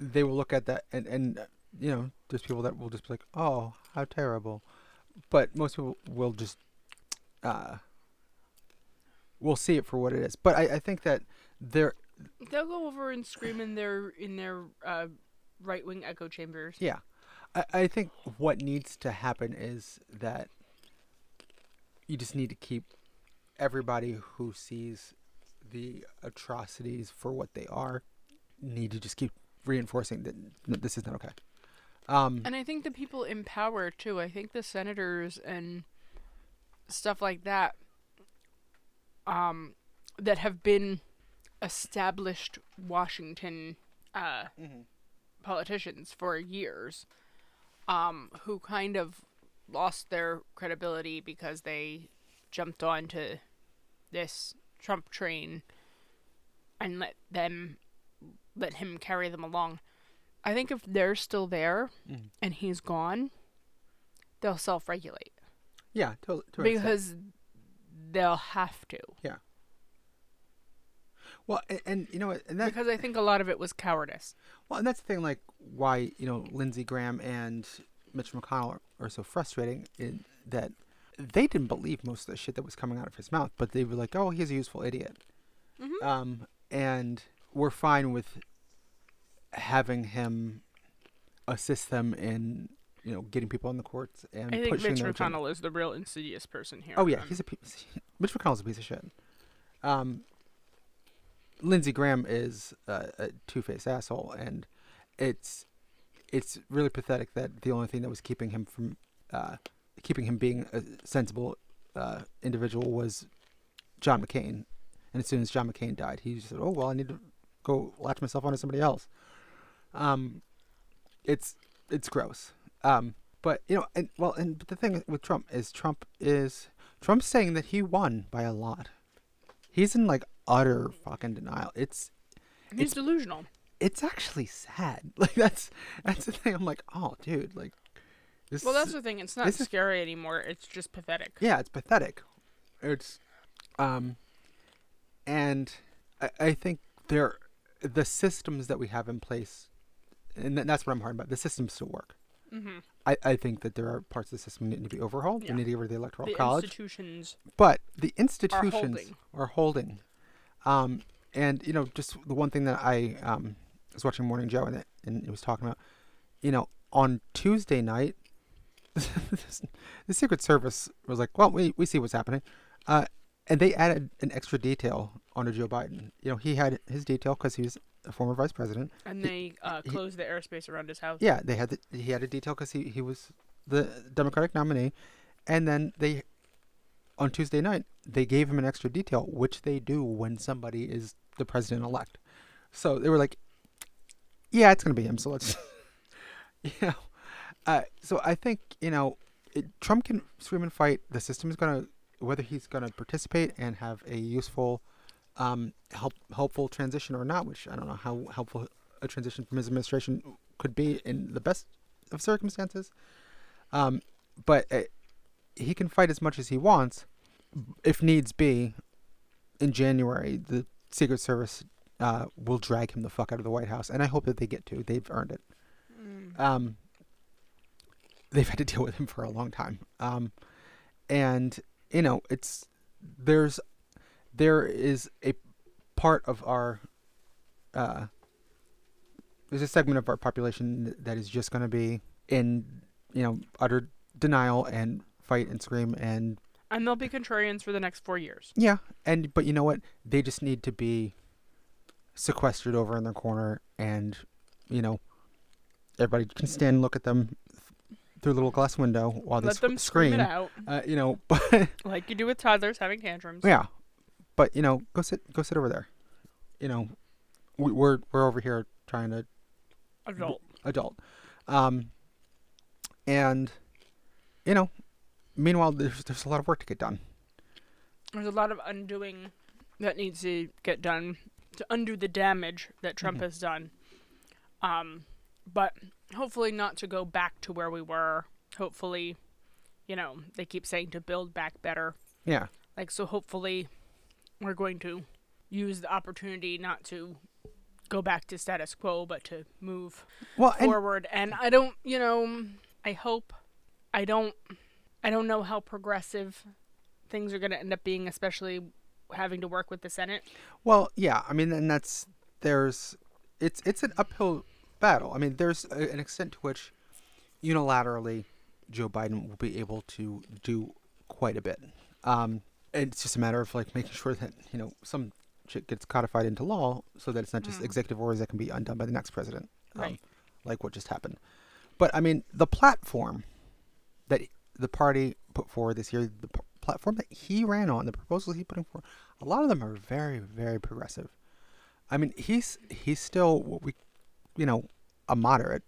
they will look at that and and you know there's people that will just be like, oh, how terrible, but most people will just uh, will see it for what it is. But I, I think that there, They'll go over and scream in their in their uh, right wing echo chambers. yeah, I, I think what needs to happen is that you just need to keep everybody who sees the atrocities for what they are need to just keep reinforcing that this is not okay. Um, And I think the people in power too. I think the senators and stuff like that, um, that have been established Washington uh, politicians for years, um, who kind of lost their credibility because they jumped onto this Trump train and let them let him carry them along. I think if they're still there Mhm. and he's gone, they'll self regulate yeah, to, to an extent. because they'll have to. Yeah. Well, and, and you know what, and that Because I think a lot of it was cowardice. well, and that's the thing, like why you know Lindsey Graham and Mitch McConnell are, are so frustrating in that they didn't believe most of the shit that was coming out of his mouth, but they were like, "Oh, he's a useful idiot," Mhm. um, and we're fine with having him assist them in you know getting people on the courts and I think pushing Mitch. McConnell is the real insidious person here. Oh yeah, Um, he's a piece. Mitch McConnell's a piece of shit. Um, Lindsey Graham is a, a two-faced asshole, and it's it's really pathetic that the only thing that was keeping him from uh, keeping him being a sensible uh, individual was John McCain. And as soon as John McCain died, he just said, "Oh well, I need to go latch myself onto somebody else." Um, it's it's gross. Um, but you know, and well, and but the thing with Trump is Trump is Trump's saying that he won by a lot. He's in like utter fucking denial. It's he's it's- delusional. It's actually sad. [laughs] Like that's that's the thing. I'm like, oh, dude, like this. Well, that's the thing. It's not this is- scary anymore. It's just pathetic. yeah, it's pathetic. It's um, and I, I think there the systems that we have in place, and that's what I'm hard about. The systems still work. hmm I, I think that there are parts of the system that need to be overhauled. Yeah. They need to get rid of the electoral The college. institutions. but the institutions are holding. are holding. Um, and you know, just the one thing that I um, was watching Morning Joe and it, and it was talking about, you know, on Tuesday night, [laughs] the Secret Service was like, "Well, we we see what's happening," uh, and they added an extra detail onto Joe Biden. You know, he had his detail because he was a former vice president. And they uh, he- closed the airspace around his house. Yeah, they had the, he had a detail because he, he was the Democratic nominee, and then they on Tuesday night they gave him an extra detail, which they do when somebody is the president elect. So they were like, "Yeah, it's gonna be him." So let's, [laughs] you know, uh, so I think you know, it, Trump can scream and fight. The system is gonna whether he's gonna participate and have a useful, um, help helpful transition or not. Which I don't know how helpful a transition from his administration could be in the best of circumstances. Um, but uh, he can fight as much as he wants. If needs be, in January, the Secret Service uh, will drag him the fuck out of the White House, and I hope that they get to. They've earned it. Mm. Um, they've had to deal with him for a long time. Um, and you know, it's there's there is a part of our uh, there's a segment of our population that is just going to be in you know utter denial and fight and scream and And they'll be contrarians for the next four years. yeah and but you know what they just need to be sequestered over in their corner and you know everybody can stand and look at them through a little glass window while they Let sc- them scream out Uh, you know, [laughs] but like you do with toddlers having tantrums. yeah, but you know, go sit, go sit over there. You know, we, we're we're over here trying to Adult. adult, um, and you know, meanwhile, there's there's a lot of work to get done. There's a lot of undoing that needs to get done to undo the damage that Trump Mhm. has done. Um, but hopefully not to go back to where we were. Hopefully, you know, they keep saying to build back better. Yeah, Like so hopefully we're going to use the opportunity not to go back to status quo but to move well, and forward and I don't, you know, I hope I don't I don't know how progressive things are going to end up being especially having to work with the Senate. Well, yeah. I mean, and that's there's it's it's an uphill battle. I mean, there's a, an extent to which unilaterally Joe Biden will be able to do quite a bit. Um, and it's just a matter of like making sure that you know some shit gets codified into law so that it's not just Mm. executive orders that can be undone by the next president, um, Right. like what just happened. But I mean, the platform that the party put forward this year, the platform that he ran on, the proposals he put in forward, a lot of them are very, very progressive. I mean, he's he's still what we, you know, a moderate,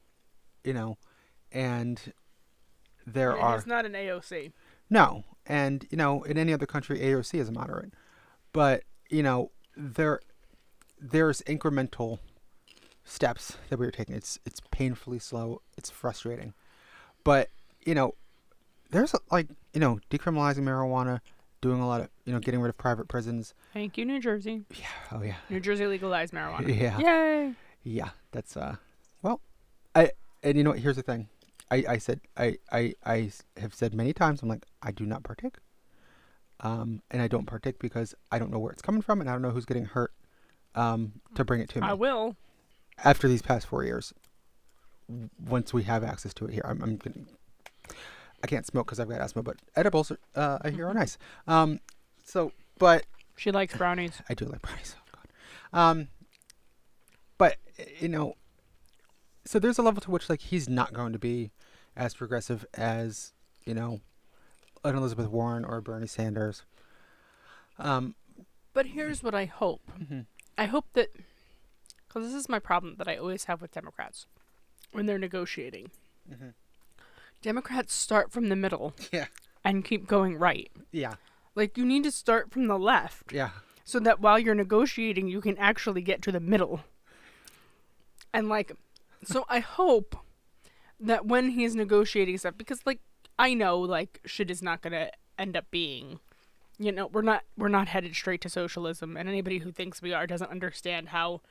you know, and there mean, are He's not an AOC. no, and you know, in any other country, AOC is a moderate, but you know, there there's incremental steps that we are taking. It's it's painfully slow. It's frustrating, but you know, there's a, like you know, decriminalizing marijuana, doing a lot of you know, getting rid of private prisons. Thank you New Jersey. Yeah. Oh yeah. New Jersey legalized marijuana. [laughs] Yeah. Yay. Yeah. That's uh. Well, I and you know what? Here's the thing. I, I said I, I I have said many times I'm like I do not partake. Um, and I don't partake because I don't know where it's coming from and I don't know who's getting hurt. Um, to bring it to me I will. after these past four years. Once we have access to it here, I'm, I'm gonna. I can't smoke because I've got asthma, but edibles are, uh, I hear are nice. Um, so but She likes brownies. I do like brownies. Oh God. Um, but you know, so there's a level to which like he's not going to be as progressive as you know, an Elizabeth Warren or Bernie Sanders. Um, But here's what I hope. mhm. I hope that because this is my problem that I always have with Democrats when they're negotiating. Mhm. Democrats start from the middle yeah, and keep going right. yeah, Like you need to start from the left yeah, so that while you're negotiating, you can actually get to the middle. And like, so I hope that when he's negotiating stuff, because like I know like shit is not gonna end up being, you know, we're not we're not headed straight to socialism, and anybody who thinks we are doesn't understand how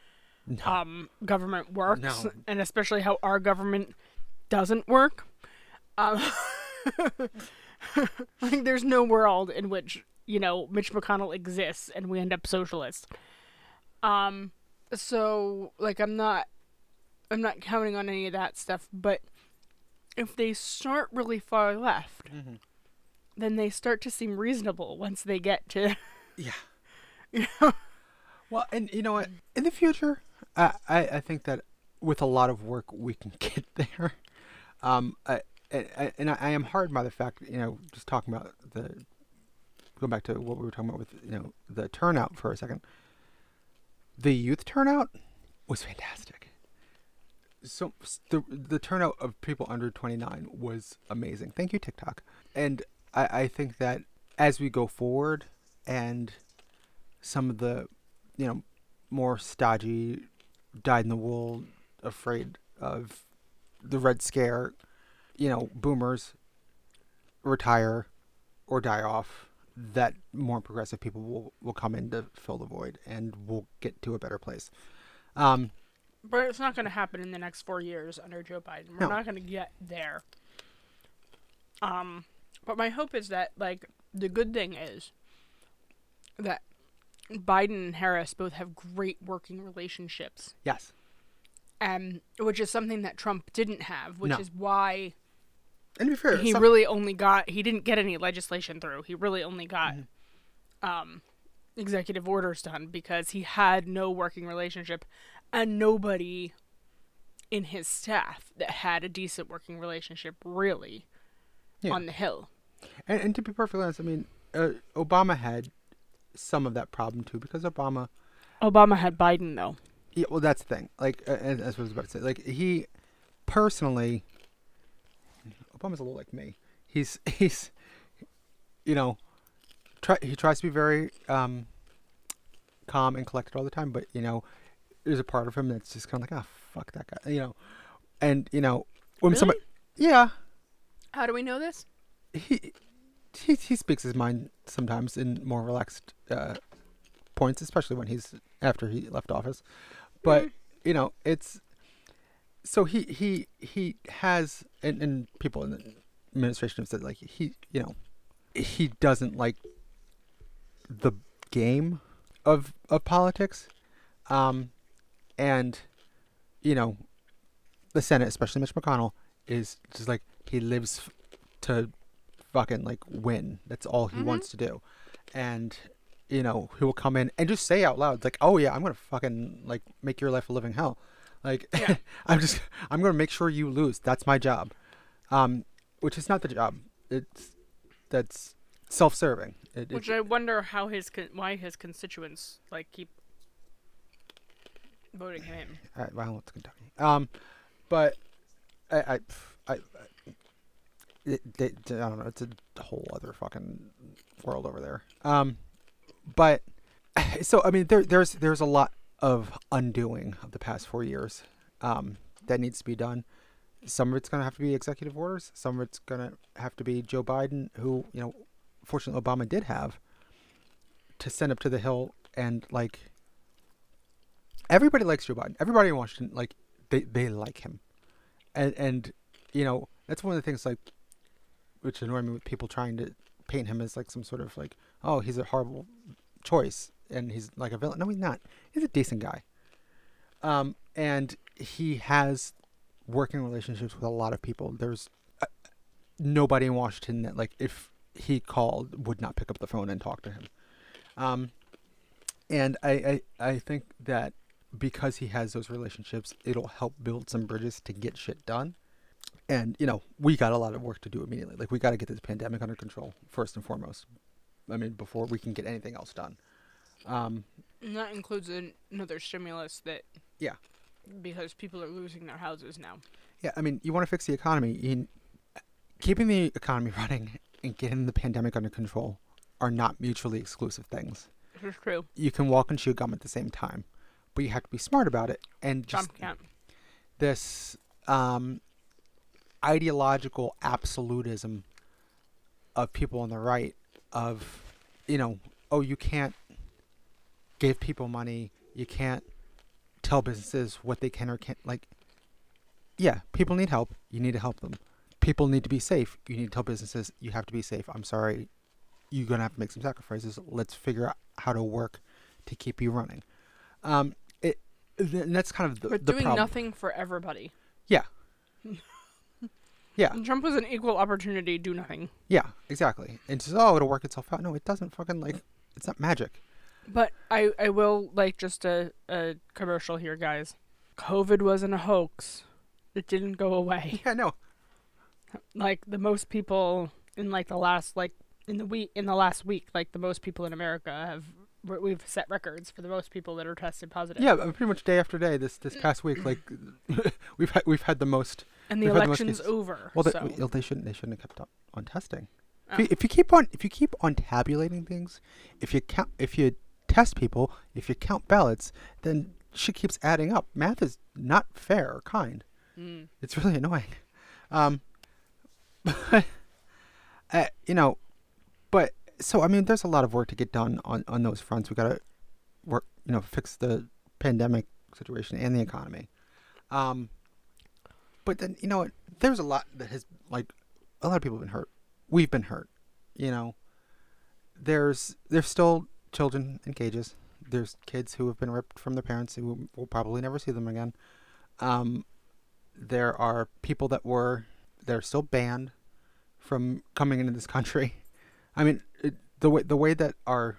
um government works, No. and especially how our government doesn't work. Um, [laughs] like, there's no world in which you know Mitch McConnell exists and we end up socialist. Um, so like I'm not, I'm not counting on any of that stuff. But if they start really far left, Mhm. then they start to seem reasonable once they get to. [laughs] yeah. You know? Well, and you know what? In the future, I, I, I think that with a lot of work we can [laughs] get there. Um, I, and I, I am hardened by the fact, you know, just talking about the, go back to what we were talking about with, you know, the turnout for a second. The youth turnout was fantastic. So the the turnout of people under 29 was amazing. Thank you, TikTok. And I, I think that as we go forward and some of the you know, more stodgy, dyed in the wool, afraid of the Red Scare, you know, boomers retire or die off, that more progressive people will, will come in to fill the void and we'll get to a better place. Um, But it's not going to happen in the next four years under Joe Biden. We're No. not going to get there. Um, but my hope is that like the good thing is that Biden and Harris both have great working relationships, yes. and which is something that Trump didn't have, which No. is why And to be fair, he some- really only got he didn't get any legislation through. He really only got um executive orders done because he had no working relationship and nobody in his staff that had a decent working relationship, really, Yeah. on the Hill. And, and to be perfectly honest, I mean, uh, Obama had some of that problem too because Obama. Obama had Biden though. Yeah, well, that's the thing. Like, uh, what I was about to say. Like, he personally, Obama's a little like me. He's [laughs] he's, you know, try he tries to be very um, calm and collected all the time, but you know, there's a part of him that's just kind of like, ah, fuck that guy, you know, and you know, when Really? somebody, yeah, How do we know this? he he he speaks his mind sometimes in more relaxed uh, points, especially when he's after he left office. But you know, it's so he he he has and, and people in the administration have said like he you know he doesn't like the game of of politics, um, and you know the Senate, especially Mitch McConnell, is just like he lives f- to fucking like win. That's all he Mhm. wants to do, and you know he will come in and just say out loud like, "Oh yeah, I'm gonna fucking like make your life a living hell." Like Yeah. [laughs] I'm just I'm gonna make sure you lose. That's my job, um, which is not the job. It's that's self-serving. It, it- Which I wonder how his con- why his constituents like keep voting him. Right, well, it's Kentucky. Um, but I, I, I, I it, they, I don't know. It's a whole other fucking world over there. Um, but [laughs] so I mean, there, there's there's a lot of undoing of the past four years. Um, that needs to be done. Some of it's gonna have to be executive orders. Some of it's gonna have to be Joe Biden, who you know, fortunately Obama did have, to send up to the hill and like everybody likes Joe Biden. Everybody in Washington, like they, they like him, and and you know that's one of the things like which annoy me with people trying to paint him as like some sort of like oh he's a horrible choice and he's like a villain. No, he's not. He's a decent guy. Um, and he has working relationships with a lot of people. There's uh, nobody in Washington that like if he called would not pick up the phone and talk to him. Um, and I, I I think that because he has those relationships, it'll help build some bridges to get shit done. And you know, we got a lot of work to do immediately. Like we got to get this pandemic under control first and foremost. I mean, before we can get anything else done. Um, And that includes an- another stimulus that Yeah. because people are losing their houses now. yeah, I mean, you want to fix the economy. You, keeping the economy [laughs] running and getting the pandemic under control are not mutually exclusive things. This is true. You can walk and chew gum at the same time, but you have to be smart about it and just can't. this um, ideological absolutism of people on the right of you know oh you can't give people money you can't tell businesses what they can or can't like yeah people need help you need to help them people need to be safe you need to tell businesses you have to be safe i'm sorry you're gonna have to make some sacrifices let's figure out how to work to keep you running um it and that's kind of the, But the doing problem nothing for everybody. yeah [laughs] yeah And Trump was an equal opportunity do nothing. Yeah, exactly. And just oh, it'll work itself out. No, it doesn't. Fucking like, it's not magic. But I, I will like just a, a commercial here, guys. COVID wasn't a hoax. It didn't go away. [laughs] Yeah, no. Like the most people in like the last like in the week in the last week, like the most people in America have we- we've set records for the most people that are tested positive. Yeah, but pretty much day after day. This this past week, like [laughs] we've had we've had the most. and the we've the election's over. Well, they, so. well, they shouldn't. They shouldn't have kept on, on testing. If, Oh. you, if you keep on if you keep on tabulating things, if you count if you test people, if you count ballots, then shit keeps adding up. Math is not fair or kind. Mm. It's really [laughs] annoying. Um, but, uh, you know, but so I mean, there's a lot of work to get done on on those fronts. We gotta work, you know, fix the pandemic situation and the economy. Um, but then you know what? There's a lot that has like a lot of people have been hurt. We've been hurt. You know, there's there's still children in cages. There's kids who have been ripped from their parents who will probably never see them again. Um, there are people that were they're still banned from coming into this country. [laughs] I mean, it, the way the way that our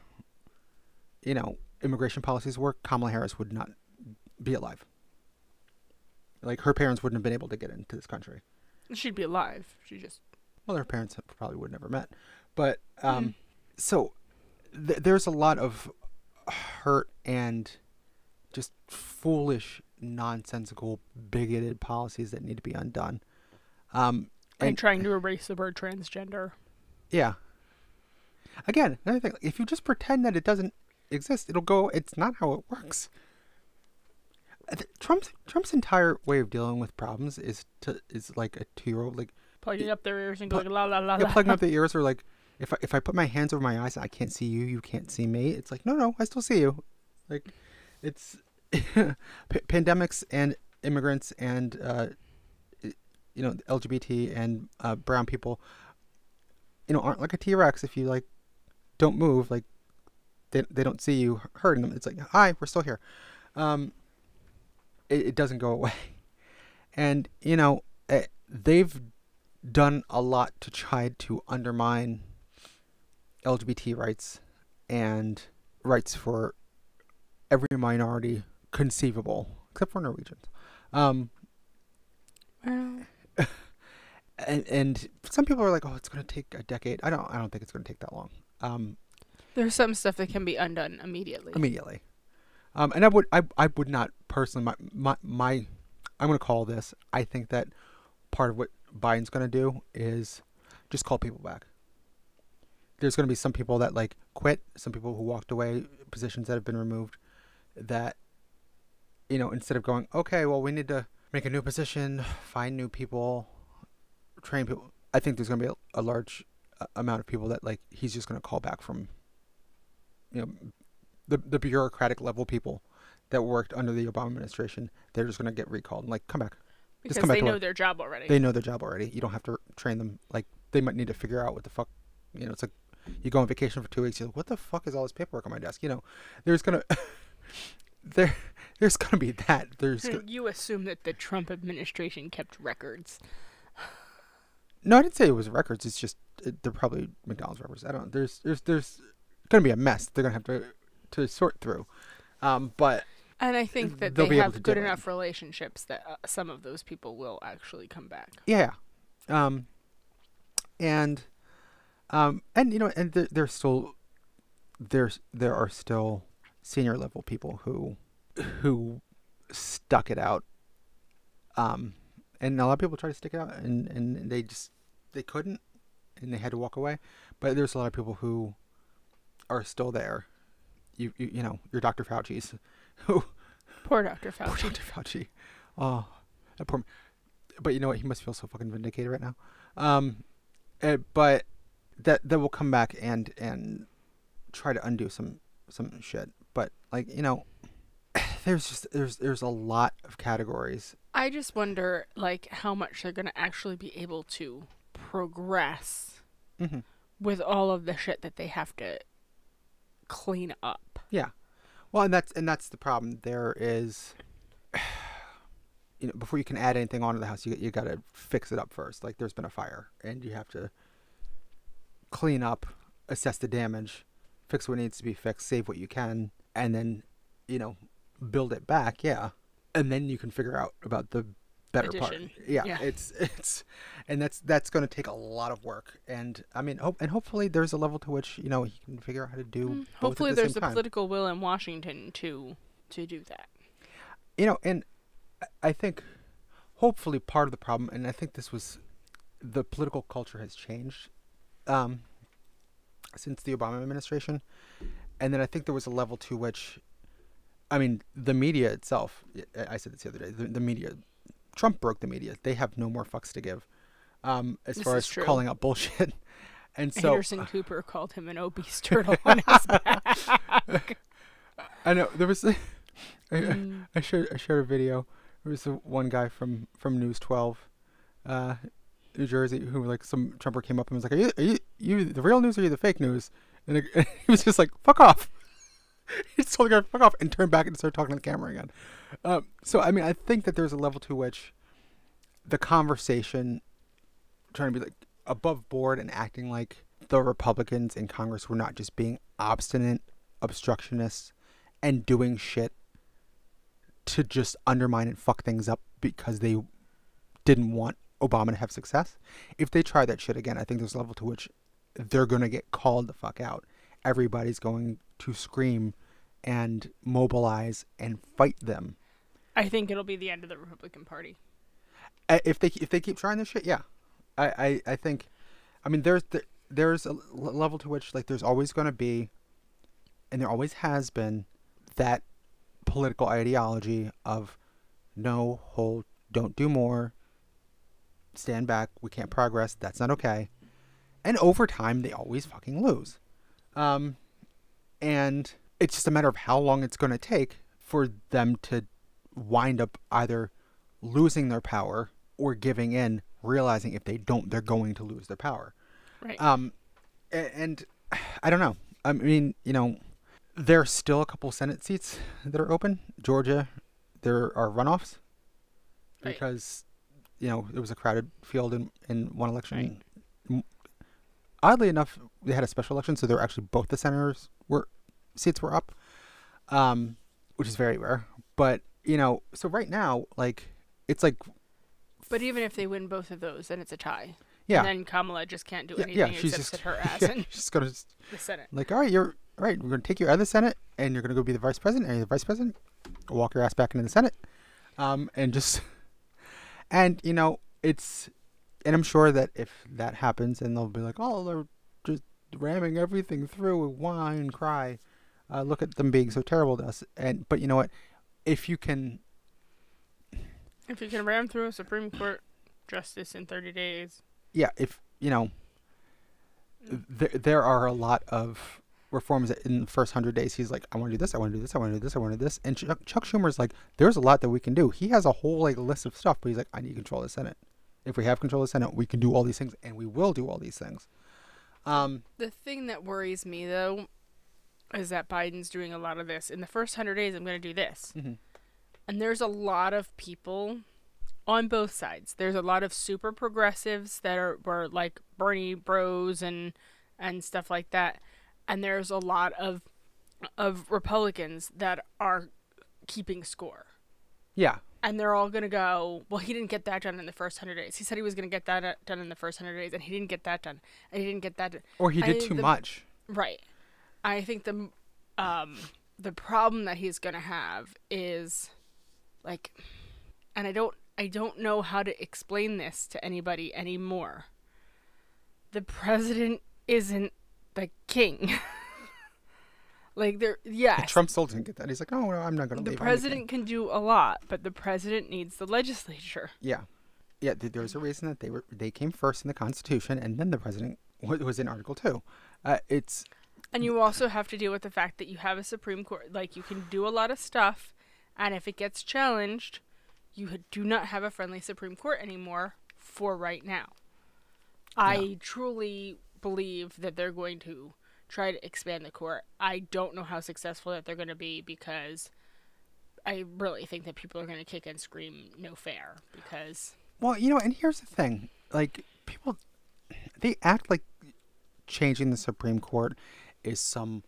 you know immigration policies work, Kamala Harris would not be alive. Like her parents wouldn't have been able to get into this country. She'd be alive. She just Well, her parents probably would have never met. But um, so th- there's a lot of hurt and just foolish, nonsensical, bigoted policies that need to be undone. Um, and, and trying to erase the word transgender. yeah. Again, another thing. If you just pretend that it doesn't exist, it'll go. It's not how it works. Uh, Trump's Trump's entire way of dealing with problems is to is like a two year old like Plugging up their ears and Pl- going la la la yeah, plugging up [laughs] the ears or like if I, if I put my hands over my eyes I can't see you, you can't see me. It's like no, no, I still see you. Like it's [laughs] pandemics and immigrants and uh, you know LGBT and uh, brown people. You know aren't like a T Rex if you like don't move like they they don't see you hurting them. It's like hi, we're still here. Um, it, it doesn't go [laughs] away, and you know eh, they've done a lot to try to undermine LGBT rights and rights for every minority conceivable, except for Norwegians. Um, Well, [laughs] and, and some people are like, "Oh, it's going to take a decade." I don't. I don't think it's going to take that long. Um, there's some stuff that can be undone immediately. immediately. Um, and I would. I. I would not personally. My. My. my I'm going to call this. I think that part of what Biden's going to do is just call people back. There's going to be some people that like quit, some people who walked away, positions that have been removed, that you know, instead of going, okay, well, we need to make a new position, find new people, train people. I think there's going to be a, a large uh, amount of people that like he's just going to call back from, you know, the the bureaucratic level people that worked under the Obama administration. They're just going to get recalled and like come back. because come back they know work. their job already. They know their job already. You don't have to train them. Like they might need to figure out what the fuck. You know, it's like you go on vacation for two weeks. You're like, what the fuck is all this paperwork on my desk? You know, there's gonna [laughs] there there's gonna be that. There's [laughs] you assume that the Trump administration kept records. [sighs] no, I didn't say it was records. It's just it, they're probably McDonald's records. I don't. There's there's there's gonna be a mess. They're gonna have to to sort through. Um, but And I think that They'll they be able to have good enough relationships that uh, some of those people will actually come back. Yeah. Um, and, um, and you know, and there, there's still, there's there are still senior level people who, who stuck it out. Um, and a lot of people try to stick it out, and and they just they couldn't, and they had to walk away. But there's a lot of people who are still there. You you, you know, your Dr. Fauci's, [laughs] who Poor Dr. [laughs] Fauci. Poor. Dr. Fauci. Oh, that poor. But you know what? He must feel so fucking vindicated right now. Um, eh, but that that will come back and and try to undo some some shit. But like you know, [sighs] there's just there's there's a lot of categories. I just wonder, like, how much they're gonna actually be able to progress Mm-hmm. with all of the shit that they have to clean up. Yeah. Well, and that's and that's the problem. There is, [sighs] you know, before you can add anything onto the house, you you got to fix it up first. Like there's been a fire, and you have to clean up, assess the damage, fix what needs to be fixed, save what you can, and then, you know, build it back. Yeah, and then you can figure out about the better part. Yeah, Yeah. it's [laughs] it's, and that's that's going to take a lot of work. And I mean, hope and hopefully there's a level to which you know he can figure out how to do. Mm, Hopefully, the there's same the political will in Washington to to do that. you know and i think hopefully part of the problem and i think this was the political culture has changed um, since the obama administration and then i think there was a level to which i mean the media itself i I said this the other day the, the media trump broke the media they have no more fucks to give um, as This far as true. calling out bullshit [laughs] and so Anderson [laughs] Cooper called him an obese turtle on his [laughs] back. i know there was I, Mm. I shared I shared a video. There was a, one guy from from News 12, uh, New Jersey, who like some Trumper came up and was like, "Are you are you, you the real news or are you the fake news?" And, it, [laughs] and he was just like, "Fuck off." [laughs] he just told the guy, "Fuck off," and turned back and started talking to the camera again. Um, so I mean, I think that there's a level to which the conversation, trying to be like above board and acting like the Republicans in Congress were not just being obstinate obstructionists and doing shit to just undermine and fuck things up because they didn't want Obama to have success. If they try that shit again, I think there's a level to which they're going to get called the fuck out. Everybody's going to scream and mobilize and fight them. I think it'll be the end of the Republican Party. If they if they keep trying this shit, yeah, I I, I think, I mean there's the, there's a level to which like there's always going to be, and there always has been, that political ideology of no hold, don't do more, stand back, we can't progress, that's not okay, and over time they always fucking lose, um, and it's just a matter of how long it's going to take for them to wind up either losing their power or giving in, realizing if they don't, they're going to lose their power. Right. Um, and [sighs] I don't know. I mean, you know, there are still a couple Senate seats that are open. Georgia, there are runoffs because you know it was a crowded field in in one election. M- Oddly enough, they had a special election, so there were actually both the senators were seats were up, um, which is very rare. But you know, so right now, like it's like but even if they win both of those, then it's a tie. yeah, And then Kamala just can't do yeah, anything yeah, she's except just sit her [laughs] ass yeah, in she's gonna just [laughs] the Senate. like, all right, you're all right. We're gonna take you out of the Senate, and you're gonna go be the vice president. And you're the vice president. Walk your ass back into the Senate, um, and just [laughs] and you know it's, and I'm sure that if that happens, and they'll be like, oh, they're just ramming everything through, whine, and cry. Uh, look at them being so terrible to us. And but you know what? If you can, If you can ram through a Supreme Court justice in 30 days, yeah, if you know, there there are a lot of reforms in the first hundred days he's like, I want to do this, I want to do this, I want to do this, I want to do this, and Chuck, Chuck Schumer's like, there's a lot that we can do. He has a whole like list of stuff, but he's like, I need control of the Senate. If we have control of the Senate, we can do all these things, and we will do all these things. Um, The thing that worries me though is that Biden's doing a lot of this. In the first 100 days, I'm going to do this. Mhm. And there's a lot of people on both sides. There's a lot of super progressives that are were like Bernie bros and and stuff like that. And there's a lot of of Republicans that are keeping score. yeah, And they're all going to go, well, he didn't get that done in the first 100 days. He said he was going to get that uh, done in the first 100 days, and he didn't get that done. And he didn't get that done. or he did too the- much. Right. I think the um the problem that he's going to have is like and I don't I don't know how to explain this to anybody anymore. The president isn't the king. [laughs] like there yes. Trump still didn't get that. He's like, oh no, I'm not going to the president can do a lot, but the president needs the legislature. Yeah, yeah. th- There's a reason that they were they came first in the Constitution, and then the president wa- was in Article Two. Uh, it's And you also have to deal with the fact that you have a Supreme Court. Like, you can do a lot of stuff, and if it gets challenged, you do not have a friendly Supreme Court anymore for right now. I truly believe that they're going to try to expand the court. I don't know how successful that they're going to be because I really think that people are going to kick and scream no fair because Well, you know, and here's the thing: like people, they act like changing the Supreme Court is some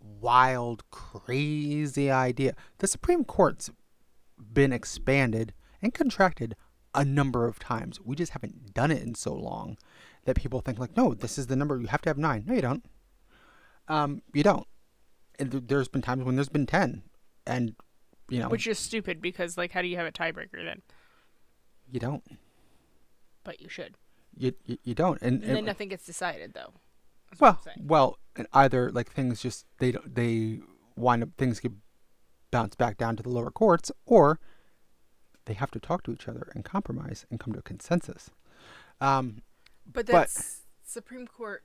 wild, crazy idea. The Supreme Court's been expanded and contracted a number of times. We just haven't done it in so long that people think like, no, this is the number. You have to have nine. No, you don't. Um, you don't. And th- there's been times when there's been ten, and you know, which is stupid because like how do you have a tiebreaker then? you don't. But you should. You, you, you don't. And, And then nothing gets decided though. Well, well, and either like things just they don't they wind up things get bounced back down to the lower courts, or they have to talk to each other and compromise and come to a consensus. Um, But But- that's Supreme Court.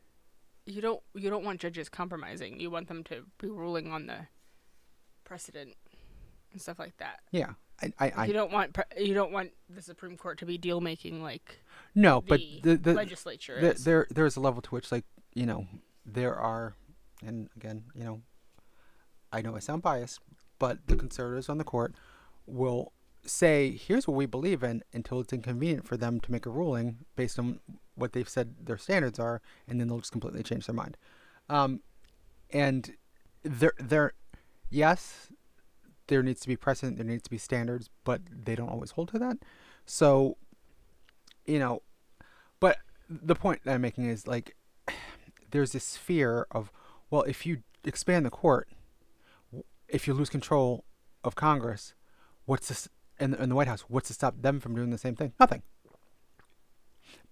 You don't you don't want judges compromising. You want them to be ruling on the precedent and stuff like that. yeah, I, I, I you don't want pre- you don't want the Supreme Court to be deal making like no, but the, the the, legislature the is. there there's a level to which like you know there are, and again you know, I know I sound biased, but the conservatives on the court will say here's what we believe in until it's inconvenient for them to make a ruling based on what they've said their standards are, and then they'll just completely change their mind. Um, and they're they're yes, there needs to be precedent, there needs to be standards, but they don't always hold to that. So, you know, but the point that I'm making is like, [sighs] there's this fear of, well, if you expand the court, if you lose control of Congress, what's this the, in the White House? What's to stop them from doing the same thing? Nothing.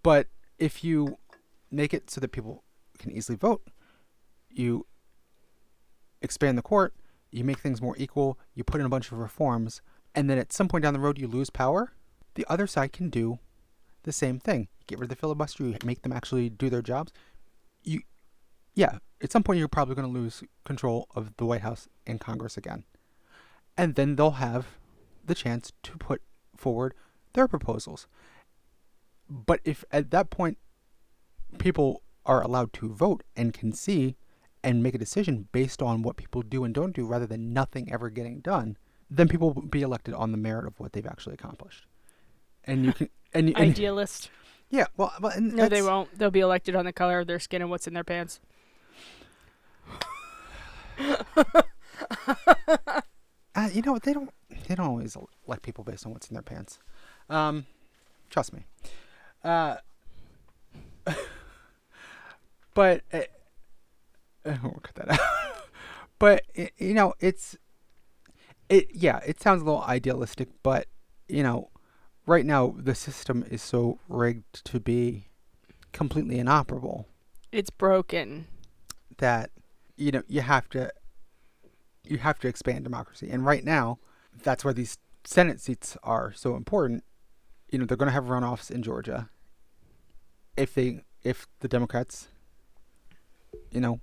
But if you make it so that people can easily vote, you expand the court, you make things more equal, you put in a bunch of reforms, and then at some point down the road you lose power, the other side can do the same thing. Get rid of the filibuster, you make them actually do their jobs. You yeah, at some point you're probably going to lose control of the White House and Congress again. And then they'll have the chance to put forward their proposals. But if at that point people are allowed to vote and can see and make a decision based on what people do and don't do rather than nothing ever getting done, then people will be elected on the merit of what they've actually accomplished. And you can and, and Idealist. yeah, well, well and No, they won't. They'll be elected on the color of their skin and what's in their pants. [sighs] Uh, you know what? They don't. They don't always elect people based on what's in their pants. Um, trust me. Uh, [laughs] but uh, uh, we'll cut that out. [laughs] but you know, it's it. Yeah, it sounds a little idealistic, but you know, right now the system is so rigged to be completely inoperable It's broken. that you know you have to you have to expand democracy and right now that's why these senate seats are so important. You know they're going to have runoffs in georgia. If they if the democrats you know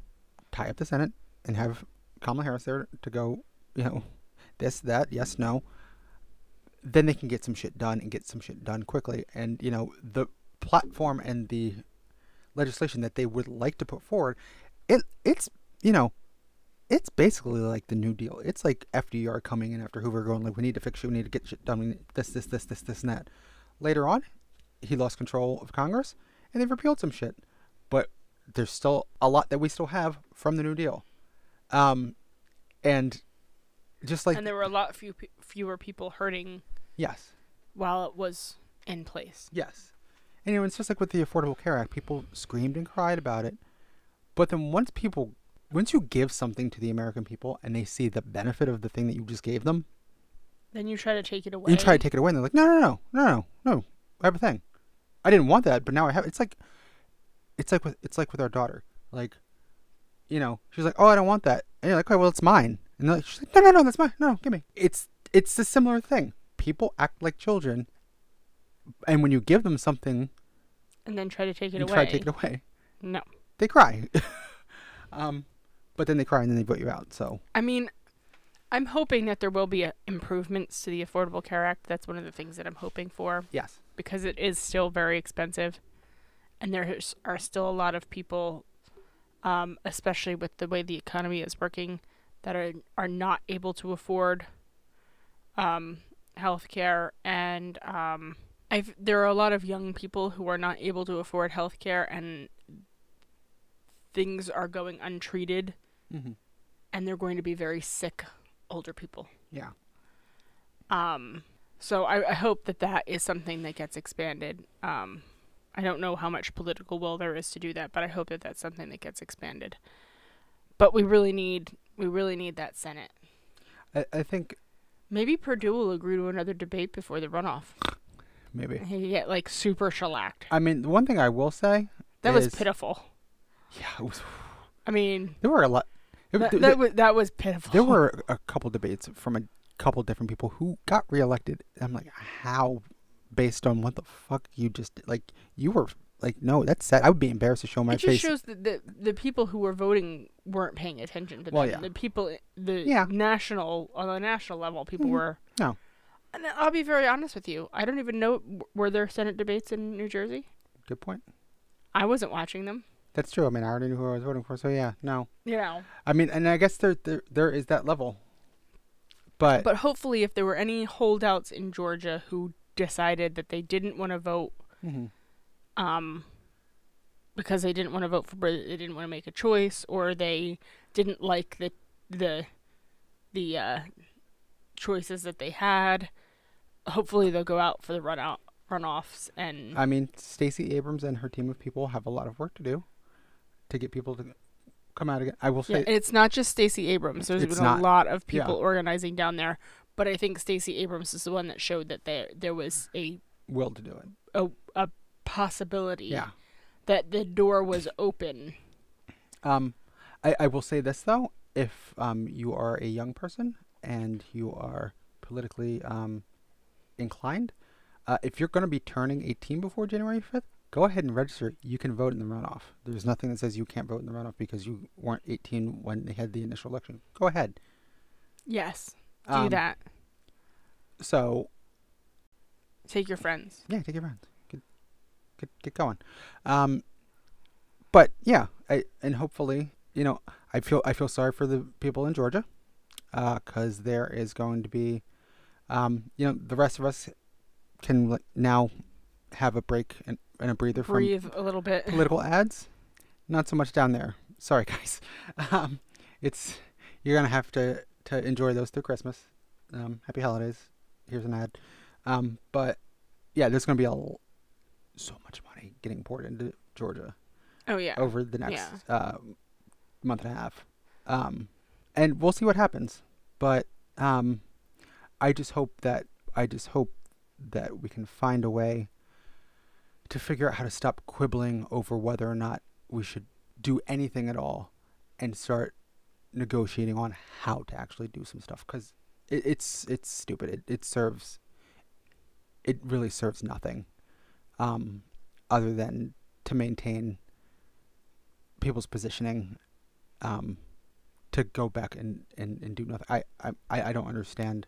tie up the senate and have kamala harris there to go you know this that yes no then they can get some shit done and get some shit done quickly. And you know the platform and the legislation that they would like to put forward it it's you know it's basically like the New Deal. It's like FDR coming in after Hoover, going like, "We need to fix shit. We need to get shit done. We need this, this, this, this, this, and that." Later on, he lost control of Congress, and they've repealed some shit. But there's still a lot that we still have from the New Deal, um, and just like and there were a lot few fewer people hurting yes, while it was in place. yes, and you know, it's just like with the Affordable Care Act. People screamed and cried about it, but then once people once you give something to the American people and they see the benefit of the thing that you just gave them, Then you try to take it away. you try to take it away, and they're like, no, no, no, no, no, no, I have a thing. I didn't want that, but now I have. It's like, it's like with it's like with our daughter. Like, you know, she's like, oh, I don't want that, and you're like, oh, well, it's mine. And they're like, she's like, no, no, no, that's mine. No, give me. It's it's a similar thing. People act like children, and when you give them something, and then try to take it you away. try to take it away. No. They cry. [laughs] um, but then they cry and then they vote you out. So I mean, I'm hoping that there will be uh improvements to the Affordable Care Act. That's one of the things that I'm hoping for yes, because it is still very expensive, and there are still a lot of people, um, especially with the way the economy is working, that are are not able to afford um, health care and um, I've there are a lot of young people who are not able to afford health care and things are going untreated mm-hmm. and they're going to be very sick older people. yeah, Um, so I, I hope that that is something that gets expanded. Um, I don't know how much political will there is to do that, but I hope that that's something that gets expanded. But we really need we really need that Senate. I, I think Maybe Perdue will agree to another debate before the runoff. maybe. He get like super shellacked. I mean, the one thing I will say That was pitiful. Yeah, it was. I mean, There were a lot. That, th- that was that was pitiful. there were a couple debates from a couple different people who got reelected. I'm like, how? Based on what the fuck you just did? like? You were like, no, that's sad. I would be embarrassed to show my it just face. shows that the the people who were voting weren't paying attention to them. Well, yeah. The people, the Yeah. national on the national level, people Mhm. were. No. And I'll be very honest with you. I don't even know were there Senate debates in New Jersey. Good point. I wasn't watching them. That's true. I mean, I already knew who I was voting for, so yeah, no. You know. I mean, and I guess there there, there is that level. But, But hopefully, if there were any holdouts in Georgia who decided that they didn't want to vote, Mhm. um, because they didn't want to vote for, they didn't want to make a choice, or they didn't like the the the uh, choices that they had. Hopefully, they'll go out for the run out runoffs and I mean, Stacey Abrams and her team of people have a lot of work to do to get people to come out again. I will yeah, say, and it's not just Stacey Abrams. There's been not. a lot of Yeah. people organizing down there, but I think Stacey Abrams is the one that showed that there there was a will to do it. a, a possibility Yeah. that the door was open. Um, I, I will say this though: if um you are a young person and you are politically um inclined, uh, if you're going to be turning 18 before January 5th, go ahead and register. You can vote in the runoff. There's nothing that says you can't vote in the runoff because you weren't 18 when they had the initial election. Go ahead. Yes, do Um, that. So Take your friends. yeah, take your friends. Get get get going. Um, but yeah, I and hopefully, you know, I feel I feel sorry for the people in Georgia, because there is going to be, um, you know, the rest of us can like, now have a break and, and a breather from Breathe a little bit. political ads. Not so much down there. Sorry, [laughs] guys. Um, it's you're gonna have to to enjoy those through Christmas. Um, happy holidays. Here's an ad. Um, but yeah, there's gonna be a l- so much money getting poured into Georgia Oh yeah. over the next Yeah. uh, month and a half. Um, and we'll see what happens. But um, I just hope that I just hope that we can find a way to figure out how to stop quibbling over whether or not we should do anything at all, and start negotiating on how to actually do some stuff. Because it, it's it's stupid. It it serves. It really serves nothing, um, other than to maintain people's positioning um, to go back and, and, and do nothing. I, I, I don't understand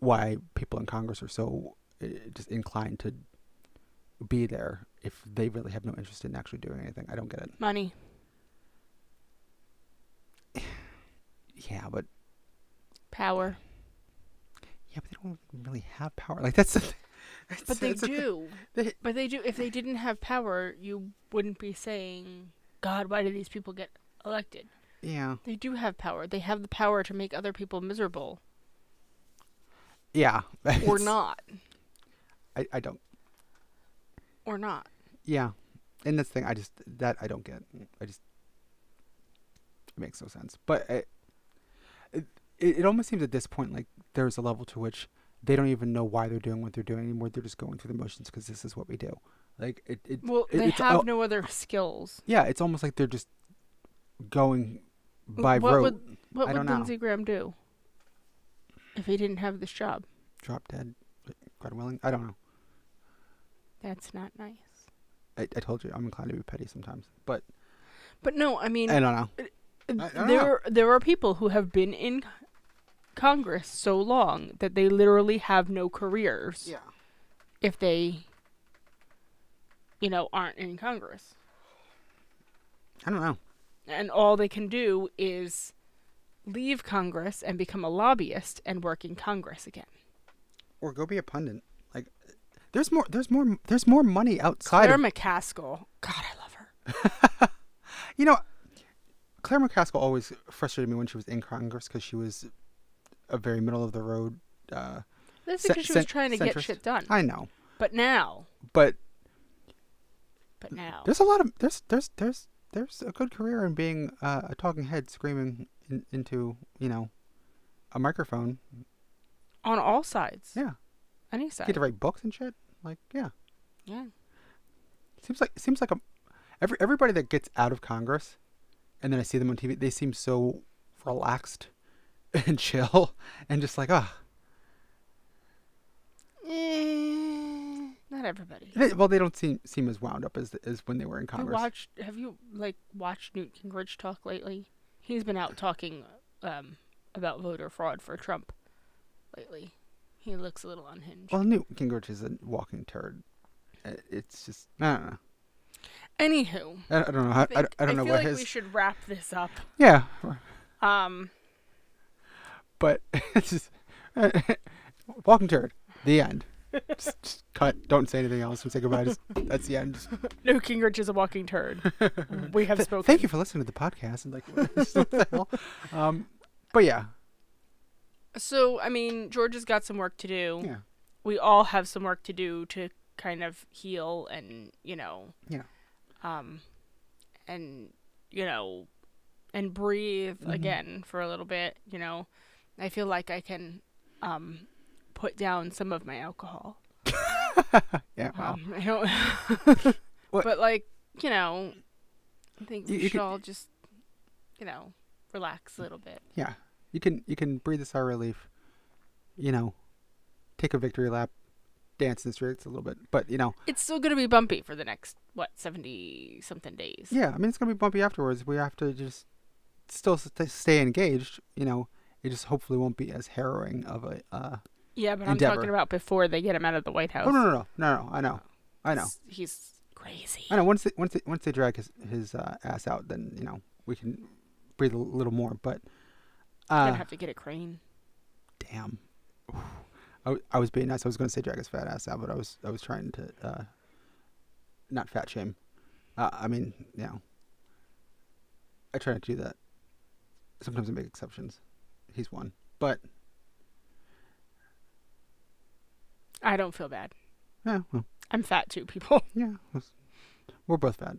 why people in Congress are so uh, just inclined to be there if they really have no interest in actually doing anything. I don't get it. Money. [sighs] Yeah, but Power. yeah, but they don't really have power. Like that's the thing. [laughs] That's- But they that's the thing. do. [laughs] They- But they do. If they didn't have power, you wouldn't be saying, "God, why do these people get elected?" Yeah, They do have power. They have the power to make other people miserable yeah. [laughs] or not, I, I don't. Or not. Yeah, and that's the thing. I just that I don't get. I just it makes no sense. But it, it it almost seems at this point like there's a level to which they don't even know why they're doing what they're doing anymore. They're just going through the motions because this is what we do. Like it. it Well, it- they have al- no other [laughs] skills. yeah, it's almost like they're just going by what rote. would what I would. Lindsey Graham do if he didn't have this job? Drop dead. God willing. I don't know. That's not nice. I, I told you I'm inclined to be petty sometimes, but But no, I mean, I don't know. I don't know. there there are people who have been in Congress so long that they literally have no careers if they, you know, aren't in Congress, I don't know. and all they can do is leave Congress and become a lobbyist and work in Congress again. Or go be a pundit. There's more. There's more. There's more money outside Claire of McCaskill, God, I love her. [laughs] You know, Claire McCaskill always frustrated me when she was in Congress because she was a very middle of the road. Uh, That's because she was trying to get shit done. I know, But now, but but now, there's a lot of there's there's there's there's a good career in being uh, a talking head screaming in, into you know a microphone. on all sides, Yeah, any side, get to write books and shit. Like yeah, yeah. seems like seems like a every everybody that gets out of Congress, and then I see them on TV, they seem so relaxed [laughs] and chill and just like ah. Eh, not everybody. They, well, they don't seem seem as wound up as as when they were in Have you Congress. watched? Have you like watched Newt Gingrich talk lately? He's been out talking um, about voter fraud for Trump lately. He looks a little unhinged. Well, Newt Gingrich is a walking turd. Uh, It's just I don't know. Anywho, I, I don't know. How, I, think- I don't know feel what like his. we should wrap this up. Yeah, Um, but [laughs] it's just walking turd. The end. [laughs] just, just cut. Don't say anything else. Don't say goodbye. Just, that's the end. Just, [laughs] Newt Gingrich is a walking turd. we have spoken. thank you for listening to the podcast. And like, what the hell? Um, but yeah, So, I mean, George has got some work to do. Yeah. We all have some work to do to kind of heal and, you know, Yeah. um and you know, and breathe Mhm. again for a little bit, you know. I feel like I can um put down some of my alcohol. [laughs] Yeah. Wow. Um, I don't [laughs] But like, you know, I think You- we you should could- all just you know, relax a little bit. Yeah. You can you can breathe a sigh of relief. You know, take a victory lap, dance in the streets a little bit. But you know, It's still gonna be bumpy for the next what seventy something days. yeah. I mean, it's gonna be bumpy afterwards. We have to just still st- stay engaged. You know, it just hopefully won't be as harrowing of a. Uh, Yeah, but I'm talking about before they get him out of the White House. oh no no no no no! I know, I know, He's, he's crazy. I know. Once they, once they, once they drag his his uh, ass out, then you know we can breathe a little more. But I'm uh, gonna have to get a crane. damn. I was being nice. I was going to say drag his fat ass out, but I was I was trying to uh, not fat shame. Uh, I mean, you know, I try not to do that. Sometimes I make exceptions. He's one, but I don't feel bad. yeah, well, I'm fat too, people. [laughs] yeah, we're both fat.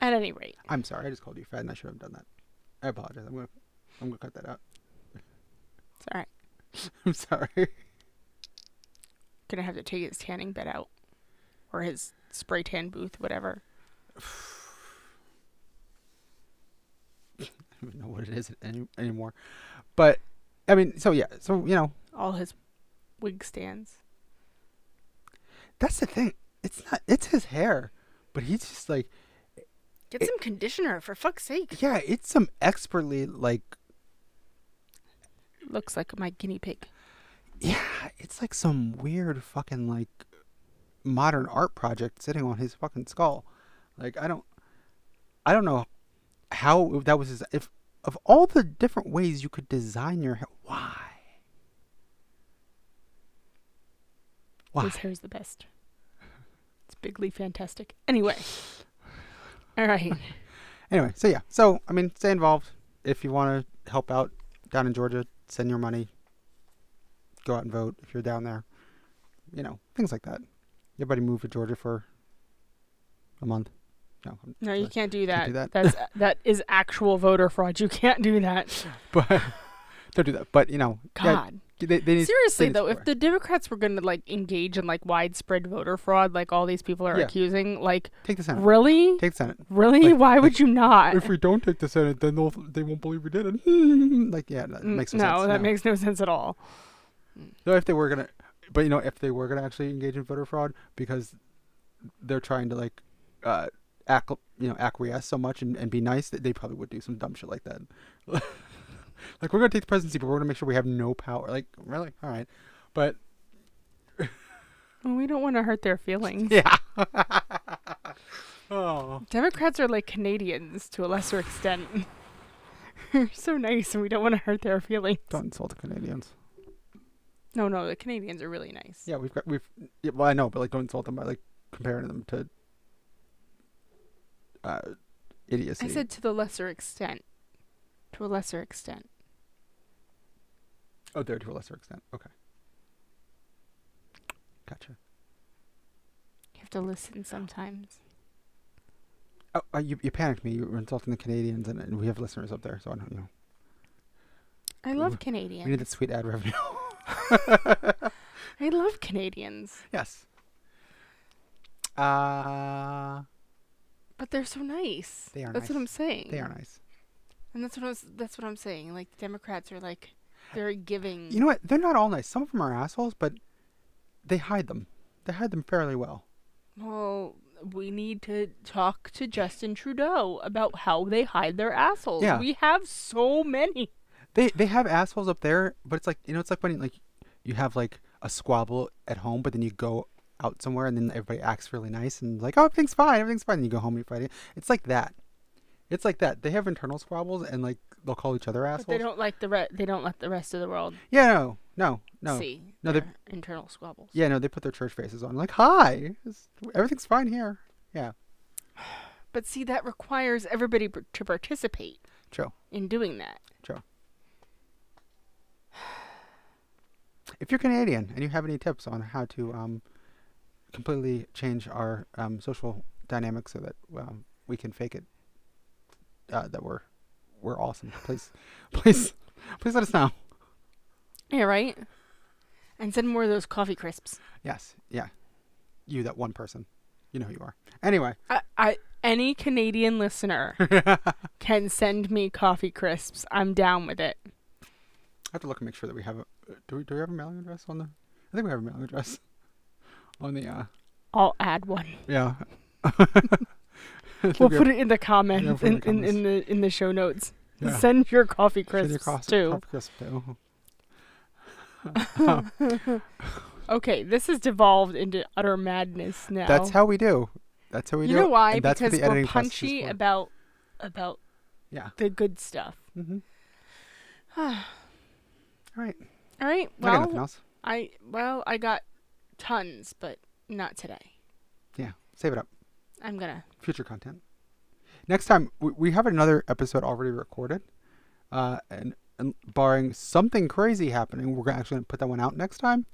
At any rate, I'm sorry, I just called you fat, and I should have done that. I apologize. I'm gonna I'm gonna cut that out. it's all right. [laughs] I'm sorry. Gonna have to take his tanning bed out, or his spray tan booth, whatever. [sighs] I don't even know what it is any, anymore. But I mean, so yeah, so you know, All his wig stands. that's the thing. It's not. It's his hair, but he's just like, Get It- some conditioner for fuck's sake. yeah, it's some expertly like, Looks like my guinea pig. yeah, it's like some weird fucking like modern art project sitting on his fucking skull. Like I don't, I don't know how that was his. If of all the different ways you could design your hair, why? Why? His hair's the best. It's bigly fantastic. Anyway. [laughs] All right. Anyway, so yeah, so I mean, stay involved if you want to help out down in Georgia. Send your money. Go out and vote if you're down there. You know, things like that. Everybody move to Georgia for a month. No, No, you can't do that. Can't do that. That's [laughs] that is actual voter fraud. You can't do that. but [laughs] don't do that. But you know, yeah, God. They, they need, Seriously though, if the Democrats were going to like engage in like widespread voter fraud, like all these people are Yeah. accusing, like take the Senate, really, take the Senate. really, like- why would you not? If we don't take the Senate, then they'll they won't believe we did it. [laughs] like yeah, that Mm, makes no, sense. no, sense. that makes no sense at all. No, if they were gonna, but you know, if they were gonna actually engage in voter fraud because they're trying to like, uh, you know, acquiesce so much and, and be nice that they probably would do some dumb shit like that. [laughs] like we're gonna take the presidency, but we're gonna make sure we have no power. Like really, all right, but [laughs] Well, we don't want to hurt their feelings. yeah. [laughs] oh, Democrats are like Canadians to a lesser extent. [laughs] They're so nice, and we don't want to hurt their feelings. don't insult the Canadians. No, no, the Canadians are really nice. Yeah, we've got we've. Yeah, well, I know, but like, don't insult them by like comparing them to uh, idiocy. I said to the lesser extent. To a lesser extent. Oh, they're to a lesser extent. Okay, gotcha. You have to listen sometimes. Oh, uh, you you panicked me. You were insulting the Canadians, and, and we have listeners up there, so I don't know. I love We- Canadians. We need that sweet ad revenue. [laughs] I love Canadians, yes. Uh but they're so nice. They are That's what. I'm saying. they are nice. And that's what I was, that's what I'm saying. Like Democrats are like very giving. You know what? They're not all nice. Some of them are assholes, but they hide them. They hide them fairly well. well, we need to talk to Justin Trudeau about how they hide their assholes. Yeah. We have so many. They they have assholes up there, but it's like you know, it's like when like you have like a squabble at home, but then you go out somewhere and then everybody acts really nice and like, oh, everything's fine, everything's fine. And you go home and you fight it. It's like that. It's like that. They have internal squabbles and like they'll call each other But assholes. they don't like the re- they don't let the rest of the world Yeah, no, no, no. see No, they- internal squabbles. Yeah, no, they put their church faces on. Like, hi, it's- everything's fine here. Yeah, [sighs] But see, that requires everybody to participate true. in doing that. True. [sighs] if you're Canadian and you have any tips on how to um, completely change our um, social dynamics so that um, we can fake it, uh, that we're we're awesome, please, [laughs] please, please let us know. Yeah, right. And send more of those coffee crisps. Yes, yeah, you that one person, you know who you are. Anyway, I, I any Canadian listener [laughs] can send me coffee crisps. I'm down with it. I have to look and make sure that we have a. Do we do we have a mailing address on the? I think we have a mailing address on the. uh I'll add one. Yeah. [laughs] We'll put it in the comments it in the in, in the in the show notes. Yeah. Send your coffee Send your crisps too. coffee crisp too. [laughs] Okay, this has devolved into utter madness now. That's how we do. That's how we you do. You know why? and that's what because we're editing process is punchy about about Yeah. the good stuff. Mm-hmm. [sighs] All right. All right. I got nothing Well, else. I well I got tons, but not today. Yeah. Save it up. I'm gonna. Future content. Next time we, we have another episode already recorded, uh, and, and barring something crazy happening, we're gonna actually put that one out next time.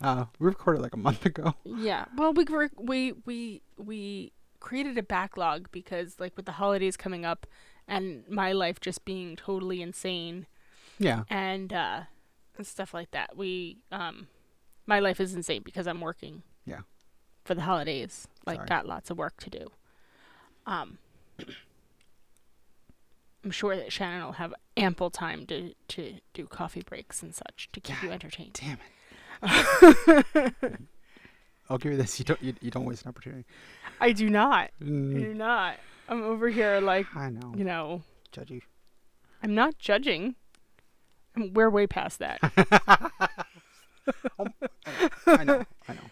Uh, we recorded like a month [laughs] ago. Yeah. Well, we we we we created a backlog because like with the holidays coming up, and my life just being totally insane Yeah. and uh, and stuff like that. We um, my life is insane because I'm working. For the holidays, like Sorry. got lots of work to do. Um. I'm sure that Shannon will have ample time to, to do coffee breaks and such to keep you entertained. Damn it. [laughs] I'll give you this. You don't. You, you don't waste an opportunity. I do not. I Mm, do not. I'm over here like, I know. you know, Judgy. I'm not judging. I'm, we're way past that. [laughs] I know. I know. We'll figure it out.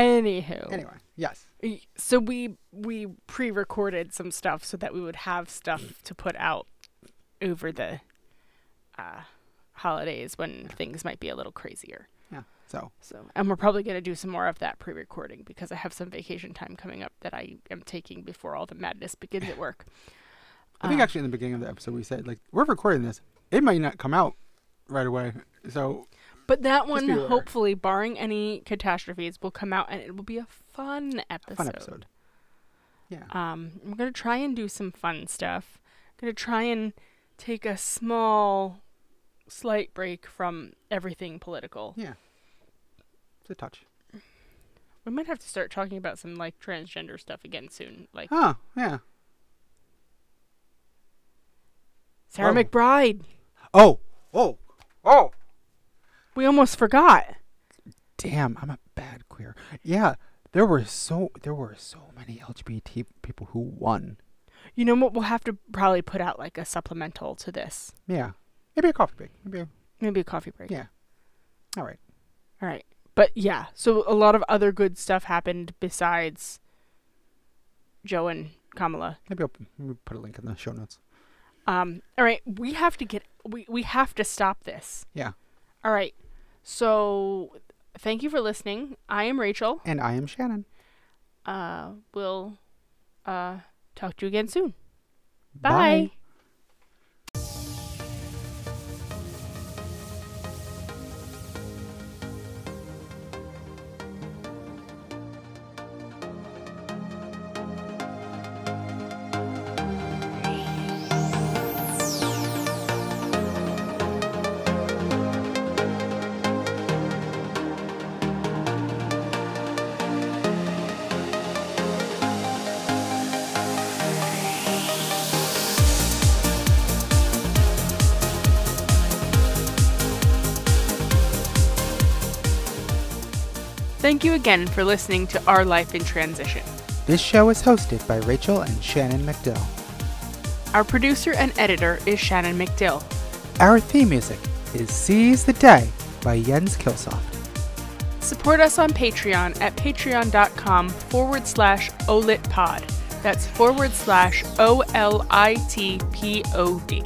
Anywho, Anyway. Yes. so we we pre-recorded some stuff so that we would have stuff to put out over the uh, holidays when things might be a little crazier. Yeah. So. So, and we're probably going to do some more of that pre-recording because I have some vacation time coming up that I am taking before all the madness begins at work. I think Uh, actually in the beginning of the episode we said like we're recording this. It might not come out right away. So But that one, hopefully, barring any catastrophes, will come out and it will be a fun episode. fun episode. Yeah. Um, I'm gonna try and do some fun stuff. I'm gonna try and take a small, slight break from everything political. Yeah. It's a touch. We might have to start talking about some like transgender stuff again soon. Like Oh, yeah. Sarah Whoa. McBride. Oh. Oh. Oh. We almost forgot. Damn, I'm a bad queer. Yeah, there were so there were so many LGBT people who won. You know what? We'll have to probably put out like a supplemental to this. Yeah. Maybe a coffee break. Maybe a, Maybe a coffee break. Yeah. all right. All right. But yeah, so a lot of other good stuff happened besides Joe and Kamala. Maybe I'll maybe put a link in the show notes. Um, all right, we have to get we we have to stop this. Yeah. All right. So thank you for listening. I am Rachel. And I am Shannon. Uh, we'll uh talk to you again soon. Bye. Thank you again for listening to Our Life in Transition. This show is hosted by Rachel and Shannon McDill. Our producer and editor is Shannon McDill. Our theme music is Seize the Day by Jens Kiilstofte. Support us on Patreon at patreon.com forward slash olitpod. That's forward slash O L I T P O D.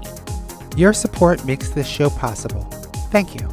Your support makes this show possible. Thank you.